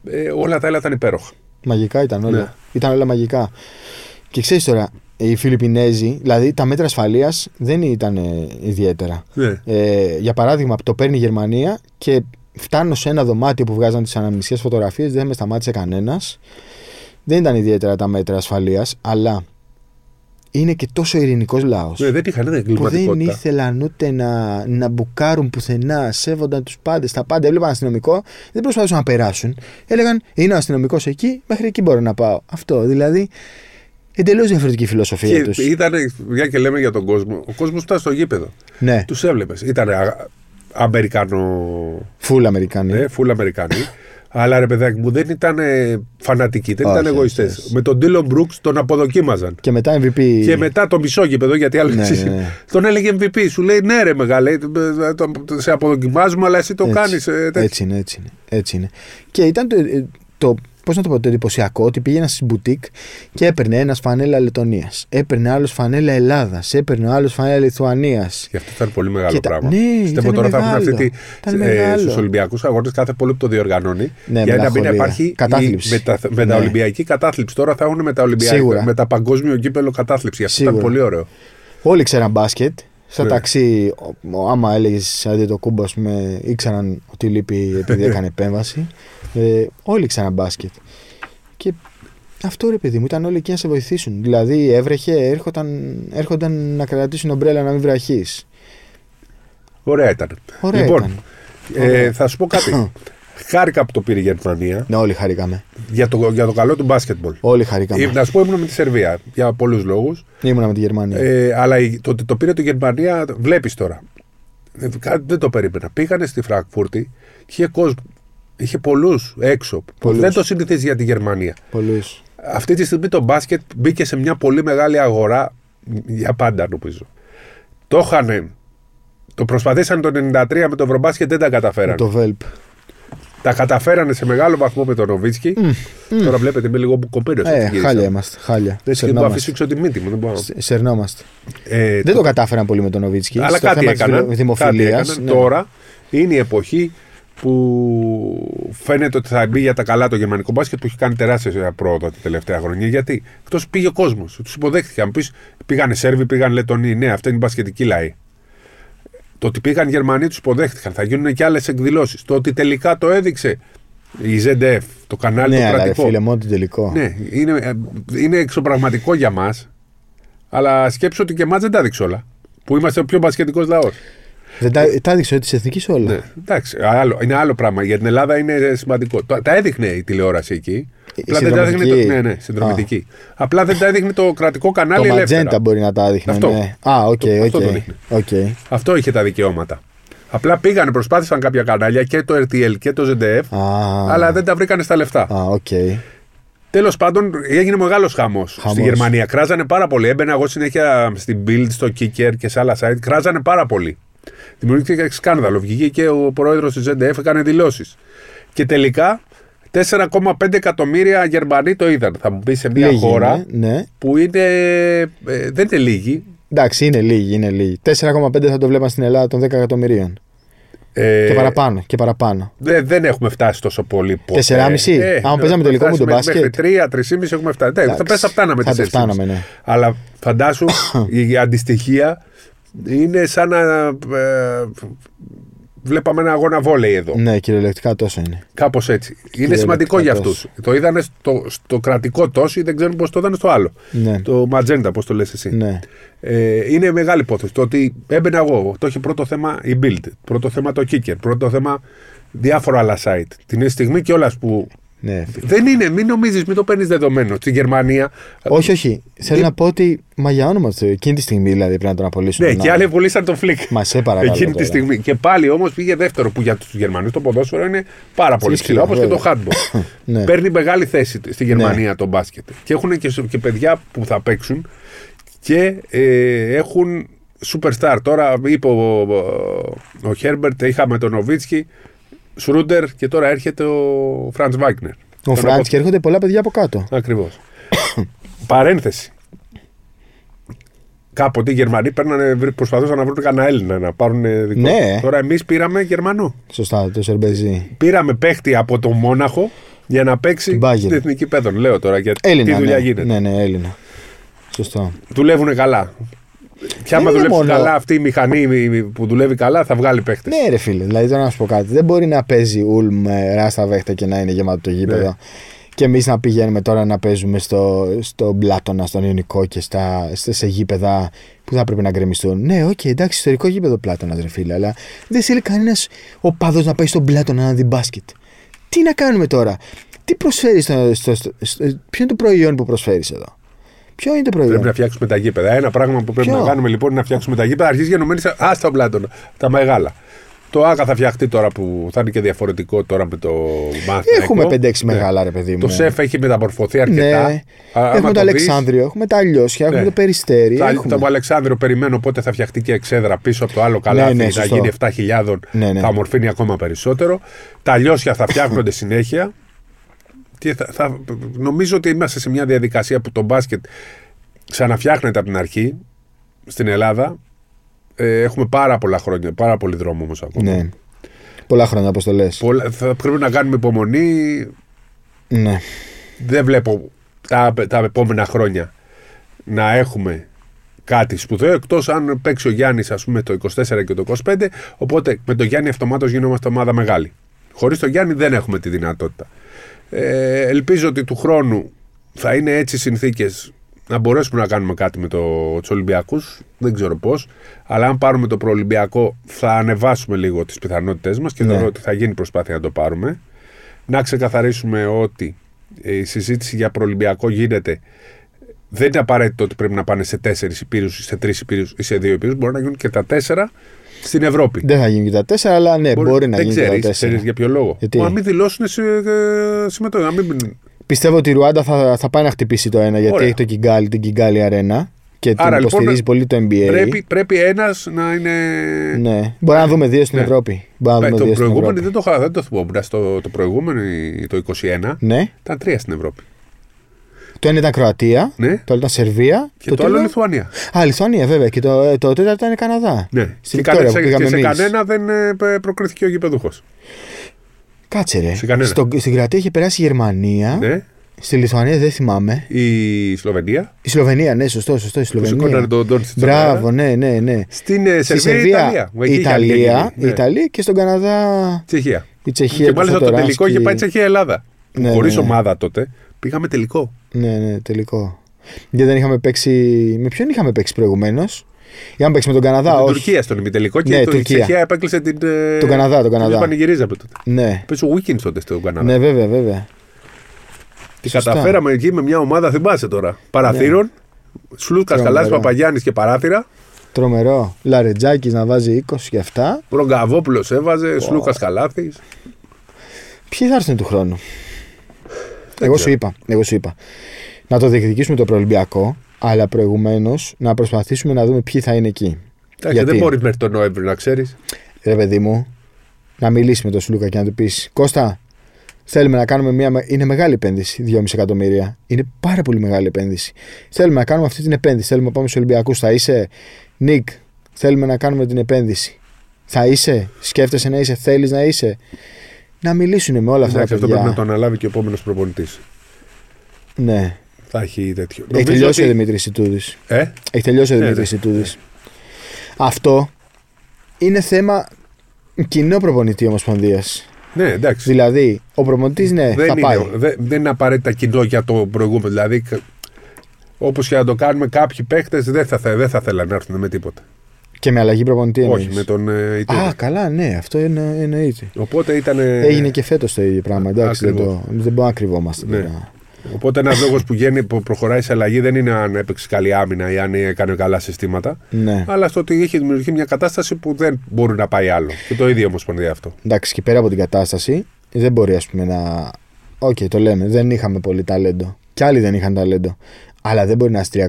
ε, όλα τα άλλα ήταν υπέροχα. Μαγικά ήταν όλα. Ναι. Ήταν όλα μαγικά. Και ξέρεις τώρα, οι Φιλιππινέζοι, δηλαδή τα μέτρα ασφαλείας δεν ήταν ε, ιδιαίτερα. Ναι. Ε, για παράδειγμα, το παίρνει η Γερμανία και φτάνω σε ένα δωμάτιο που βγάζαν τις αναμνησίες φωτογραφίες, δεν με σταμάτησε κανένας. Δεν ήταν ιδιαίτερα τα μέτρα ασφαλείας, αλλά είναι και τόσο ειρηνικός λαός. Ναι, δεν είχαν δεν Που δεν εγκληματικότητα. ήθελαν ούτε να, να μπουκάρουν πουθενά, σέβονταν τους πάντες. Τα πάντα έβλεπαν αστυνομικό, δεν προσπαθούσαν να περάσουν. Έλεγαν Είναι ο αστυνομικός εκεί, μέχρι εκεί μπορώ να πάω. Αυτό δηλαδή. Εντελώς διαφορετική φιλοσοφία τους. Και ήταν, μια και λέμε για τον κόσμο, ο κόσμος ήταν στο γήπεδο. Ναι, Τους έβλεπες. Ήταν Αμερικανό. full Αμερικανοί. Ε, full Αμερικανοί. Αλλά ρε παιδάκι μου δεν ήταν ε, φανατικοί, δεν Όχι, ήταν εγωιστές. όχι, όχι. Με τον Ντίλον Μπρούξ τον αποδοκίμαζαν. Και μετά MVP. Και μετά το μισό γήπεδο, γιατί άλλο Ναι, εσύ- ναι, ναι. τον έλεγε MVP. Σου λέει ναι, ρε μεγάλε, ε, το- το- σε αποδοκιμάζουμε, αλλά εσύ το Έτσι. κάνεις. Έτσι είναι, έτσι είναι, έτσι είναι. Και ήταν το, ε, το πώς να το πω, το εντυπωσιακό ότι πήγαινα στη μπουτίκ και έπαιρνε ένας φανέλα Λετωνίας. Έπαιρνε άλλος φανέλα Ελλάδας. Έπαιρνε άλλος φανέλα Λιθουανίας. Γι' αυτό ήταν πολύ μεγάλο Και τα- πράγμα. ναι, Πιστεύω ήταν τώρα θα έχουν μεγάλο. αυτή τη. Ήταν Ε, μεγάλο. Στου Ολυμπιακούς Αγώνες κάθε πόλη που το διοργανώνει. Ναι, για να μην μεταχωρία. υπάρχει Κατάθλιψη. η μετα, Ναι. μεταολυμπιακή κατάθλιψη. Τώρα θα έχουν μεταολυμπιακή. Σίγουρα. Με τα παγκόσμιο κύπελο κατάθλιψη. Αυτό ήταν Σίγουρα. πολύ ωραίο. Όλοι ξέραν μπάσκετ. Στα Ναι. ταξί, ο- ο- άμα έλεγες αντί το κούμπο, ας πούμε, ήξεραν ότι λείπει επειδή έκανε επέμβαση. Ε, όλοι ξέραν μπάσκετ. Και αυτό ρε παιδί μου, ήταν όλοι εκεί να σε βοηθήσουν. Δηλαδή έβρεχε, έρχονταν, έρχονταν να κρατήσουν ομπρέλα να μην βραχείς. Ωραία ήταν. Ωραία λοιπόν, ήταν. Ε, Ωραία. θα σου πω κάτι. Χάρηκα που το πήρε η Γερμανία Ναι, όλοι χαρήκαμε. για το, για το καλό του μπάσκετμπολ. Όλοι χαρήκαμε. Ε, Να σου πω, ήμουν με τη Σερβία για πολλούς λόγους. Ήμουνα με τη Γερμανία. Ε, αλλά η- το ότι το πήρε το Γερμανία, βλέπεις τώρα. Ε, κάτι δεν το περίμενα. Πήγανε στη Φραγκφούρτη και είχε κόσμο. Είχε πολλούς έξω. που Πολλούς. Δεν το συνηθίζει για τη Γερμανία. Πολλούς. Αυτή τη στιγμή το μπάσκετ μπήκε σε μια πολύ μεγάλη αγορά για πάντα νομίζω. Το είχαν. Το προσπαθήσαν το 93 με το Ευρωμπάσκετ, δεν τα καταφέρανε. Το Βέλπ. Τα καταφέρανε σε μεγάλο βαθμό με τον Νοβίτσκι. Τώρα βλέπετε είμαι λίγο κοπέριο. Ε, χάλια είμαστε. Χάλια. Δεν σκέφτομαι να αφήσω Σερνόμαστε. έξω τη μύτη μου. Δεν μπορώ. Σε- Σερνόμαστε. Ε, Δεν το κατάφεραν πολύ με τον Νοβίτσκι. Αλλά Στο κάτι θέμα της έκαναν. δημο- κάτι δημοφιλίας, έκαναν. ναι. Τώρα είναι η εποχή που φαίνεται ότι θα μπει για τα καλά το γερμανικό μπάσκετ που έχει κάνει τεράστια πρόοδο τα τελευταία χρόνια. Γιατί εκτός πήγε ο κόσμος, τους υποδέχτηκε. Αν πεις πήγανε Σέρβοι, πήγαν Λετωνοί. Ναι, αυτά είναι η μπασκετική λαή. Το ότι πήγαν οι Γερμανοί τους υποδέχτηκαν. Θα γίνουν και άλλες εκδηλώσεις. Το ότι τελικά το έδειξε η ZDF, το κανάλι Ναι, το αλλά ρε κρατικό. φίλε, μόνο το τελικό. Ναι, είναι, ε, είναι εξωπραγματικό για μας. Αλλά σκέψου ότι και εμάς δεν τα έδειξε όλα. Που είμαστε ο πιο μπασκετικός λαός. Δεν τα, τα έδειξε ότι της εθνικής όλα. Ναι, εντάξει, άλλο, είναι άλλο πράγμα. Για την Ελλάδα είναι σημαντικό. Το- τα έδειχνε η τηλεόραση εκεί. Η Απλά δεν τα έδειχνε το, συνδρομητική. ναι, ναι, συνδρομητική. Απλά δεν τα έδειχνε το κρατικό κανάλι Το ελεύθερα. Magenta μπορεί να τα έδειχνε. Αυτό. Ναι. Α, οκ, Το- αυτό οκ. το δείχνει. οκ. Αυτό είχε τα δικαιώματα. Απλά πήγανε, προσπάθησαν κάποια κανάλια και το RTL και το ZDF, Α, αλλά δεν τα βρήκανε στα λεφτά. Α, οκ. Τέλος πάντων, έγινε μεγάλος χαμός στη Χαμός. Γερμανία. Κράζανε πάρα πολύ. Έμπαινα εγώ συνέχεια στην Bild, στο Kicker και σε άλλα site. Κράζανε πάρα πολύ. Δημιουργήθηκε σκάνδαλο. Βγήκε και ο πρόεδρος της ZDF έκανε δηλώσεις. Και τελικά 4,5 εκατομμύρια Γερμανοί το είδαν. Θα μου πεις σε μια Λίγοι χώρα είναι, ναι. που είναι, ε, δεν είναι λίγη. Εντάξει, είναι λίγοι, είναι λίγοι. 4,5 θα το βλέπαν στην Ελλάδα των 10 εκατομμυρίων. Ε, Και παραπάνω, και παραπάνω. Δεν, δεν έχουμε φτάσει τόσο πολύ. ποτέ. 4,5? Άμα παίζαμε τελικό με τον μπάσκετ. Μέχρι 3-3,5 έχουμε φτάσει. Ναι, θα Εντάξει, πες θα φτάναμε θα το 4,5. φτάναμε, ναι. Αλλά φαντάσου η αντιστοιχεία είναι σαν να. ε, βλέπαμε ένα αγώνα βόλεϊ εδώ. Ναι, κυριολεκτικά τόσο είναι. Κάπως έτσι. Είναι Κυριολεκτικά σημαντικό για αυτούς. τόσο. Το είδανε στο, στο κρατικό τόσο ή δεν ξέρουν πώς το είδανε στο άλλο. Ναι. Το Ματζέντα, πώς το λες εσύ. Ναι. Ε, είναι μεγάλη υπόθεση. Το ότι έμπαινα εγώ, το έχει πρώτο θέμα η Build, πρώτο θέμα το Kicker, πρώτο θέμα διάφορα άλλα site. Την ίδια στιγμή κιόλα που. Ναι. Δεν είναι, μην νομίζεις, μην το παίρνεις δεδομένο. Στη Γερμανία. Όχι, όχι. Θέλω να πω ότι. Μα για όνομα του, εκείνη τη στιγμή δηλαδή πρέπει να τον απολύσουν. Ναι, τον και άλλο. άλλοι πουλήσαν τον φλικ. Μα σε παρακαλώ. Εκείνη τη τώρα. στιγμή. Και πάλι όμως πήγε δεύτερο που για τους Γερμανούς το ποδόσφαιρο είναι πάρα πολύ Ψηλό, ψηλό, όπως και το βέβαια. handball. Ναι. Παίρνει μεγάλη θέση στη Γερμανία το μπάσκετ. Και έχουν και, και παιδιά που θα παίξουν και ε, έχουν superstar. Τώρα είπε ο, ο Χέρμπερτ, είχαμε τον Νοβίτσκι, Σρούντερ και τώρα έρχεται ο Φραντς Βάγκνερ. Ο Φραντς και έρχονται πολλά παιδιά από κάτω. Ακριβώς. Παρένθεση. Κάποτε οι Γερμανοί παίρνανε, προσπαθούσαν να βρουν κανένα Έλληνα να πάρουν δικό. Ναι. Τώρα εμείς πήραμε Γερμανό. Σωστά, το Σερμπεζί. Πήραμε παίχτη από το Μόναχο για να παίξει Την Bayern. στην εθνική παίδων. Λέω τώρα γιατί Έλληνα. τι δουλειά ναι. γίνεται. Ναι, ναι, Έλληνα. Σωστό. Δουλεύουν καλά. Και άμα Δεν είναι δουλέψει μόνο- καλά αυτή η μηχανή που δουλεύει καλά, θα βγάλει παίχτες. Ναι, ρε φίλε, δηλαδή τώρα να σου πω κάτι. Δεν μπορεί να παίζει Ούλμ ε, Ράστα Βέχτα και να είναι γεμάτο το γήπεδο. Ναι. Και εμείς να πηγαίνουμε τώρα να παίζουμε στο, στο Πλάτωνα, στον Ιωνικό και στα, σε, σε γήπεδα που θα πρέπει να γκρεμιστούν. Ναι, οκ, εντάξει, ιστορικό γήπεδο Πλάτωνα, ρε φίλε, αλλά δεν θέλει κανένας οπαδός να πάει στον Πλάτωνα να δει μπάσκετ. Τι να κάνουμε τώρα, τι προσφέρεις στο, στο, στο, στο- Ποιο είναι το προϊόν που προσφέρεις εδώ, Ποιο είναι το προϊόν. Πρέπει να φτιάξουμε τα γήπεδα. Ένα πράγμα που πρέπει Ποιο; να κάνουμε λοιπόν είναι να φτιάξουμε τα γήπεδα. Αρχίζει γενομένη σε. Α, τα πλάτωνα. Τα μεγάλα. Το ΆΚΑ θα φτιαχτεί τώρα που θα είναι και διαφορετικό τώρα με το μάθημα. Έχουμε 5-6 μεγάλα, ρε παιδί μου. Το ΣΕΦ έχει μεταμορφωθεί αρκετά. Ναι. Α, άμα Έχουμε το δεις, Αλεξάνδριο, έχουμε τα Λιώσια, έχουμε Ναι. το Περιστέρι. Το, έχουμε... το Αλεξάνδριο περιμένω πότε θα φτιαχτεί και εξέδρα πίσω από το άλλο καλάθι. ναι, θα σωστό. γίνει 7.000, Ναι, ναι. θα ομορφύνει ακόμα περισσότερο. Τα λιώσια θα φτιάχνονται συνέχεια. Και θα, θα, νομίζω ότι είμαστε σε μια διαδικασία που το μπάσκετ ξαναφτιάχνεται από την αρχή στην Ελλάδα. Ε, έχουμε πάρα πολλά χρόνια, πάρα πολύ δρόμο όμως ακόμα. Ναι. Πολλά χρόνια, όπως το λες. Πολλά- θα πρέπει να κάνουμε υπομονή. Ναι. Δεν βλέπω τα, τα επόμενα χρόνια να έχουμε κάτι σπουδαίο εκτός αν παίξει ο Γιάννης, ας πούμε, το 24 και το 25. Οπότε με τον Γιάννη αυτομάτως γινόμαστε ομάδα μεγάλη. Χωρίς τον Γιάννη δεν έχουμε τη δυνατότητα. Ε, ελπίζω ότι του χρόνου θα είναι έτσι οι συνθήκες να μπορέσουμε να κάνουμε κάτι με το, τους Ολυμπιακούς. Δεν ξέρω πώς. Αλλά αν πάρουμε το προολυμπιακό, θα ανεβάσουμε λίγο τις πιθανότητές μας και Ναι. θεωρώ ότι θα γίνει προσπάθεια να το πάρουμε. Να ξεκαθαρίσουμε ότι η συζήτηση για προολυμπιακό γίνεται. Δεν είναι απαραίτητο ότι πρέπει να πάνε σε τέσσερις υπήρους, σε τρεις υπήρους ή σε δύο υπήρους. Μπορεί να γίνουν και τα τέσσερα στην Ευρώπη. Δεν θα γίνει και τα τέσσερα, αλλά ναι, μπορεί, να δεν γίνει και ξέρεις, τα τέσσερα. ξέρεις για ποιο λόγο. Γιατί; Μα μην δηλώσουν σε, ε, συμμετοχή. Να μην... Πιστεύω ότι η Ρουάντα θα, θα πάει να χτυπήσει το ένα γιατί Ωραία. έχει το Kigali, την Kigali Arena και την Άρα, λοιπόν, υποστηρίζει πολύ το NBA. Πρέπει, πρέπει ένας να είναι. Ναι. Μπορεί να δούμε δύο στην Ναι. Ευρώπη. Μπορεί να Ε, δούμε το δύο στην προηγούμενο Ευρώπη. δεν το, είχα- δεν το θυμόμουν. Στο, το προηγούμενο, το 21, Ναι. ήταν τρία στην Ευρώπη. Το ένα ήταν Κροατία, Ναι. το άλλο ήταν Σερβία. Και το, άλλο τρίτο- Λιθουανία. Α, Λιθουανία βέβαια. Και το, το τέταρτο ήταν Καναδά. Ναι. Στην και, Βικτόρια κανε- που σε, πήγαμε και σε εμείς. κανένα δεν ε, πε- προκρίθηκε ο γηπεδούχος. Κάτσε ρε. Σε κανένα. Στο, στην Κροατία είχε περάσει η Γερμανία. Ναι. Στη Λιθουανία δεν θυμάμαι. Η Σλοβενία. Η Σλοβενία, ναι, σωστό, σωστό. Η Που σηκώνανε Σλοβενία. τον Ντόντσιτ. Μπράβο, ναι, ναι, ναι. Στην ε, Στη Σερβία, η Ιταλία. η Εκεί είχε Ιταλία, γίνει. η Ναι. Ιταλία και στον Καναδά Τσεχία. η Τσεχία. Και του μάλιστα το Σατοράνσκι. τελικό είχε πάει Τσεχία-Ελλάδα. Ναι, Χωρίς ναι, ναι. ομάδα τότε. Πήγαμε τελικό. Ναι, ναι, τελικό. Γιατί δεν είχαμε παίξει. Με ποιον είχαμε παίξει προηγουμένως; Είχαμε παίξει με τον Καναδά, την όχι. Τουρκία στον ημιτελικό και Ναι, το, η Τουρκία. Τσεχία επέκλεισε την. ε, Τον Καναδά, τον Καναδά. Την πανηγυρίζαμε τότε. Ναι. Πες ο Wiggins τότε στον Καναδά. ναι, βέβαια, βέβαια. Τι σωστά. καταφέραμε εκεί με μια ομάδα, θυμάσαι τώρα. Παραθύρων. Σλούκας Τρομερό. Καλάς Παπαγιάννης και παράθυρα. Τρομερό. Λαρετζάκης να βάζει 20 και αυτά. Ρογκαβόπουλος έβαζε, Σλούκας Καλάθης. Ποιοι θα έρθουν του χρόνου; Δεν Εγώ σου, ξέρω. είπα, εγώ σου είπα. Να το διεκδικήσουμε το προελμπιακό, αλλά προηγουμένως να προσπαθήσουμε να δούμε ποιοι θα είναι εκεί. Εντάξει, Γιατί; δεν μπορείς μέχρι τον Νοέμβριο να ξέρεις. Ρε παιδί μου, να μιλήσει με τον Σλούκα και να του πεις: Κώστα, θέλουμε να κάνουμε μια. με- Είναι μεγάλη επένδυση, 2,5 εκατομμύρια. Είναι πάρα πολύ μεγάλη επένδυση. Θέλουμε να κάνουμε αυτή την επένδυση. Θέλουμε να πάμε στους Ολυμπιακούς. Θα είσαι, Νικ, θέλουμε να κάνουμε την επένδυση. Θα είσαι, σκέφτεσαι να είσαι, θέλεις να είσαι; Να μιλήσουν με όλα αυτά Εντάξει, τα αυτό παιδιά. πρέπει να το αναλάβει και ο επόμενος προπονητής. Ναι. Θα έχει τέτοιο. Έχει Νομίζω τελειώσει ότι- ο Δημήτρης Ιτούδη. Ε; Έχει τελειώσει ο Ναι, Δημήτρης ναι. Ιτούδη. Αυτό είναι θέμα κοινό προπονητή Ομοσπονδίας. Ναι, εντάξει. Δηλαδή, ο προπονητής ναι, δεν, θα είναι, πάει. δεν, δεν είναι απαραίτητα κοινό για το προηγούμενο. Δηλαδή, όπως και να το κάνουμε, κάποιοι παίχτε δεν θα, θε- δεν θα θέλαν να έρθουν με τίποτα. Και με αλλαγή προπονητή Όχι, εννοείς. με τον ε, Ιτούδη. Α, καλά, ναι, αυτό είναι, εννοείται. Οπότε ήταν. Έγινε και φέτος το ίδιο πράγμα. Εντάξει, δεν, ακριβώς. το, δεν μπορούμε να κρυβόμαστε. Ναι. τώρα. Οπότε ένας λόγος που, γίνει- που προχωράει σε αλλαγή δεν είναι αν έπαιξε καλή άμυνα ή αν έκανε καλά συστήματα. Ναι. Αλλά στο ότι έχει δημιουργηθεί μια κατάσταση που δεν μπορεί να πάει άλλο. Και το ίδιο ομοσπονδία αυτό. Εντάξει, και πέρα από την κατάσταση, δεν μπορεί ας πούμε να. Οκ, το λέμε, δεν είχαμε πολύ ταλέντο. Κι άλλοι δεν είχαν ταλέντο. Αλλά δεν μπορεί να είσαι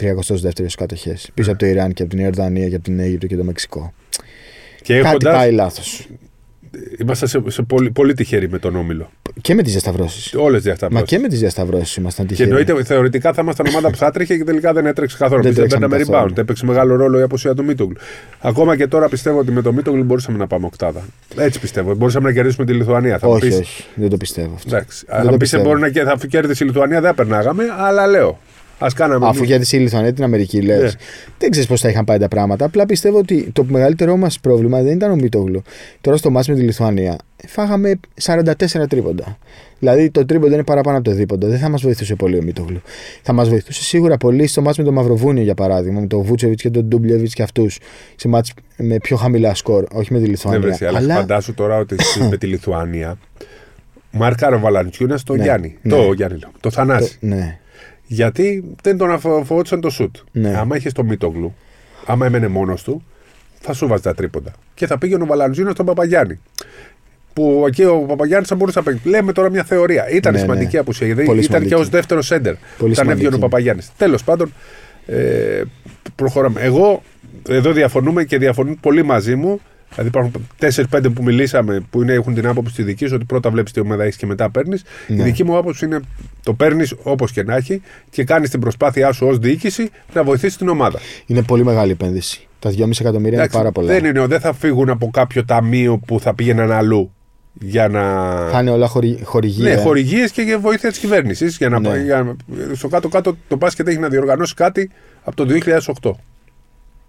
32ος σε κατοχές. Πίσω από το Ιράν και από την Ιορδανία και από την Αίγυπτο και το Μεξικό. Και Κάτι έχοντας, πάει λάθος. Είμαστε σε, σε πολύ, πολύ τυχεροί με τον Όμιλο. Και με τις διασταυρώσεις. Όλες τις αυτά. Μα και με τις διασταυρώσεις ήμασταν Και τυχεροί. εννοείται θεωρητικά θα ήμασταν ομάδα που θα τρέχει και τελικά δεν έτρεξε καθόλου. Δεν Εμείς δεν τρέξαμε παίρναμε καθόλου. rebound. Έπαιξε μεγάλο ρόλο η απουσία του Μίτογλου. Ακόμα και τώρα πιστεύω ότι με το Μίτογλου μπορούσαμε να πάμε οκτάδα. Έτσι πιστεύω. Μπορούσαμε να κερδίσουμε τη Λιθουανία. Θα μου όχι, πεις, όχι, δεν το πιστεύω αυτό. Εντάξει. Δεν Αλλά το μου πεις, πιστεύω. μπορεί να και- θα κέρδισε η Λιθουανία, δεν περνάγαμε. Αλλά λέω. Α κάναμε. Αφού κέρδισε η Λιθουανία την Αμερική, λες. Ναι. Δεν ξέρεις πώς θα είχαν πάει τα πράγματα. Απλά πιστεύω ότι το μεγαλύτερό μας πρόβλημα δεν ήταν ο Μίτογλου. Τώρα στο μάτς με τη Λιθουανία φάγαμε 44 τρίποντα. Δηλαδή το τρίποντο είναι παραπάνω από το δίποντο. Δεν θα μας βοηθούσε πολύ ο Μίτογλου. Θα μας βοηθούσε σίγουρα πολύ στο μάτς με το Μαυροβούνιο για παράδειγμα, με τον Βούτσεβιτ και τον Ντούμπλεβιτ και αυτούς. Σε μάτς με πιο χαμηλά σκορ, όχι με τη Δεν Λιθουανία. βρεσαι, Ναι, αλλά Αλλά φαντάσου τώρα ότι εσύ με τη Λιθουανία μάρκαρε ο Βαλαντσιούνας τον Ναι, Γιάννη. ναι. Το Γιάννη, λέω. Το Θανάση. το- ναι, Γιατί δεν τον αφοδότησαν το σουτ. Ναι. Άμα είχες το Μίτογλου, άμα έμενε μόνος του, θα σου βάζει τα τρίποντα. Και θα πήγαινε ο Βαλαντζίνο στον Παπαγιάννη. Που εκεί ο Παπαγιάννης θα μπορούσε να παίξει. Λέμε τώρα μια θεωρία. Ήταν Ναι, σημαντική ναι. απουσία. Γιατί Πολύ ήταν σημαντική. και ως δεύτερο σέντερ. Πολύ Όταν έβγαινε ο σημαντική. Παπαγιάννης. Τέλος πάντων, ε, προχωράμε. Εγώ εδώ διαφωνούμε και διαφωνούν πολύ μαζί μου. Δηλαδή υπάρχουν 4-5 που μιλήσαμε που είναι, έχουν την άποψη τη δική σου ότι πρώτα βλέπεις τι ομάδα έχεις και μετά παίρνεις. Ναι. Η δική μου άποψη είναι το παίρνεις όπως και να έχει και κάνεις την προσπάθειά σου ως διοίκηση να βοηθήσεις την ομάδα. είναι πολύ μεγάλη επένδυση. Τα 2,5 εκατομμύρια είναι Εντάξει, πάρα πολλά. Δεν είναι, δεν θα φύγουν από κάποιο ταμείο που θα πήγαιναν αλλού για να. Θα είναι όλα χορη, χορηγία. Ναι, χορηγίες και για βοήθεια της κυβέρνησης. Για να, Ναι. για, στο κάτω-κάτω το μπάσκετ έχει να διοργανώσει κάτι από το 2008.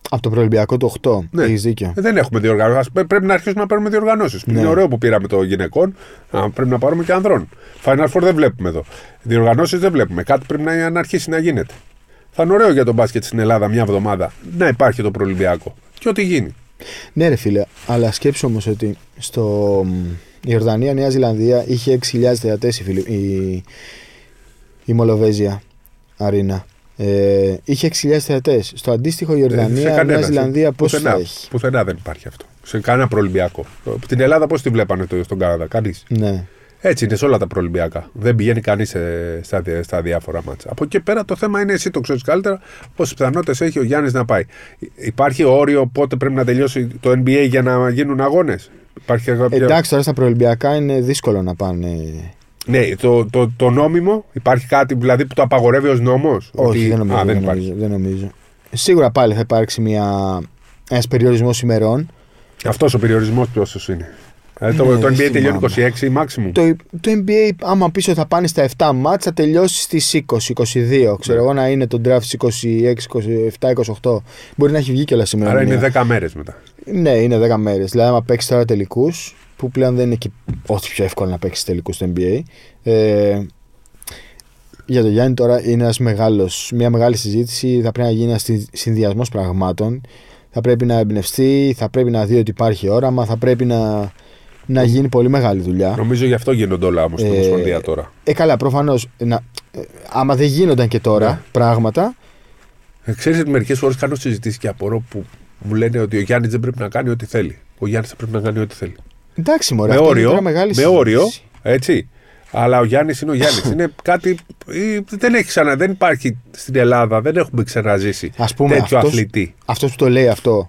Από το προελπιακό του 8. Ναι. Έχεις δίκιο. Ε, Δεν έχουμε διοργανώσεις. Πρέπει να αρχίσουμε να παίρνουμε διοργανώσεις. Ναι. Είναι ωραίο που πήραμε το γυναικών. Α, πρέπει να πάρουμε και ανδρών. Final Four δεν βλέπουμε εδώ. Διοργανώσεις δεν βλέπουμε. Κάτι πρέπει να, να αρχίσει να γίνεται. Θα είναι ωραίο για τον μπάσκετ στην Ελλάδα μια εβδομάδα να υπάρχει το προολυμπιακό. Και ό,τι γίνει. Ναι, ρε φίλε, αλλά σκέψου όμως ότι στο μ, η Ιορδανία, Νέα Ζηλανδία είχε 6.000 θεατές η, Φιλι- η, η Μολοβέζια Αρίνα. Ε, είχε 6.000 θεατές. Στο αντίστοιχο η Ε, σε Ιορδανία, κανένας, Νέα σε- Ζηλανδία πόσο θα πουθενά, έχει; Πουθενά δεν υπάρχει αυτό. Σε κανένα προολυμπιακό. Την Ελλάδα πώς τη βλέπανε το, στον Καναδά, κανείς; Ναι. Έτσι είναι σε όλα τα προολυμπιακά. Δεν πηγαίνει κανείς στα, δι- στα διάφορα μάτσα. Από εκεί πέρα το θέμα είναι εσύ το ξέρεις καλύτερα πόσες πιθανότητες έχει ο Γιάννης να πάει. Υπάρχει όριο πότε πρέπει να τελειώσει το NBA για να γίνουν αγώνες; Υπάρχει κάποια... Εντάξει, τώρα στα προελπιακά είναι δύσκολο να πάνε. Ναι, το, το, το νόμιμο, υπάρχει κάτι δηλαδή που το απαγορεύει ως νόμος; Όχι, δεν νομίζω. Α, δεν δεν, υπάρχει. νομίζω, δεν νομίζω. Σίγουρα πάλι θα υπάρξει μια, ένας περιορισμός ημερών. Αυτός ο περιορισμός ποιο είναι; Ε, το, Ναι, το δεν NBA τελειώνει θυμάμαι. 26 maximum. Το, το NBA, άμα πεις ότι θα πάνε στα 7 μάτς, θα τελειώσει στις 20, 22. Ξέρω Ναι. εγώ να είναι το draft στις 26, 27, 28. Μπορεί να έχει βγει κιόλας σήμερα. Άρα είναι 10 μέρες μετά. Ναι, είναι 10 μέρες. Δηλαδή, άμα παίξει τώρα τελικούς, που πλέον δεν είναι και ό,τι πιο εύκολο να παίξεις τελικούς στο NBA. Ε, για τον Γιάννη τώρα είναι ένας μεγάλος, μια μεγάλη συζήτηση. Θα πρέπει να γίνει ένας συνδυασμός πραγμάτων. Θα πρέπει να εμπνευστεί, θα πρέπει να δει ότι υπάρχει όραμα, θα πρέπει να, να γίνει πολύ μεγάλη δουλειά. Νομίζω γι' αυτό γίνονται όλα όμως στην Ε, Ομοσπονδία τώρα. Ε, καλά, προφανώς. άμα δεν γίνονταν και τώρα Ναι. πράγματα, Ε, Ξέρεις ότι μερικές φορές κάνω συζητήσεις και απορώ που μου λένε ότι ο Γιάννης δεν πρέπει να κάνει ό,τι θέλει. Ο Γιάννης θα πρέπει να κάνει ό,τι θέλει. Εντάξει, μωρέ, με αυτό είναι όριο, τώρα μεγάλη με συζήτηση. όριο, έτσι. Αλλά ο Γιάννης είναι ο Γιάννης. είναι κάτι. ε, Δεν έχει ξανα, δεν υπάρχει στην Ελλάδα, δεν έχουμε ξαναζήσει Ας πούμε, τέτοιο αυτός- αθλητή. Αυτός που το λέει αυτό,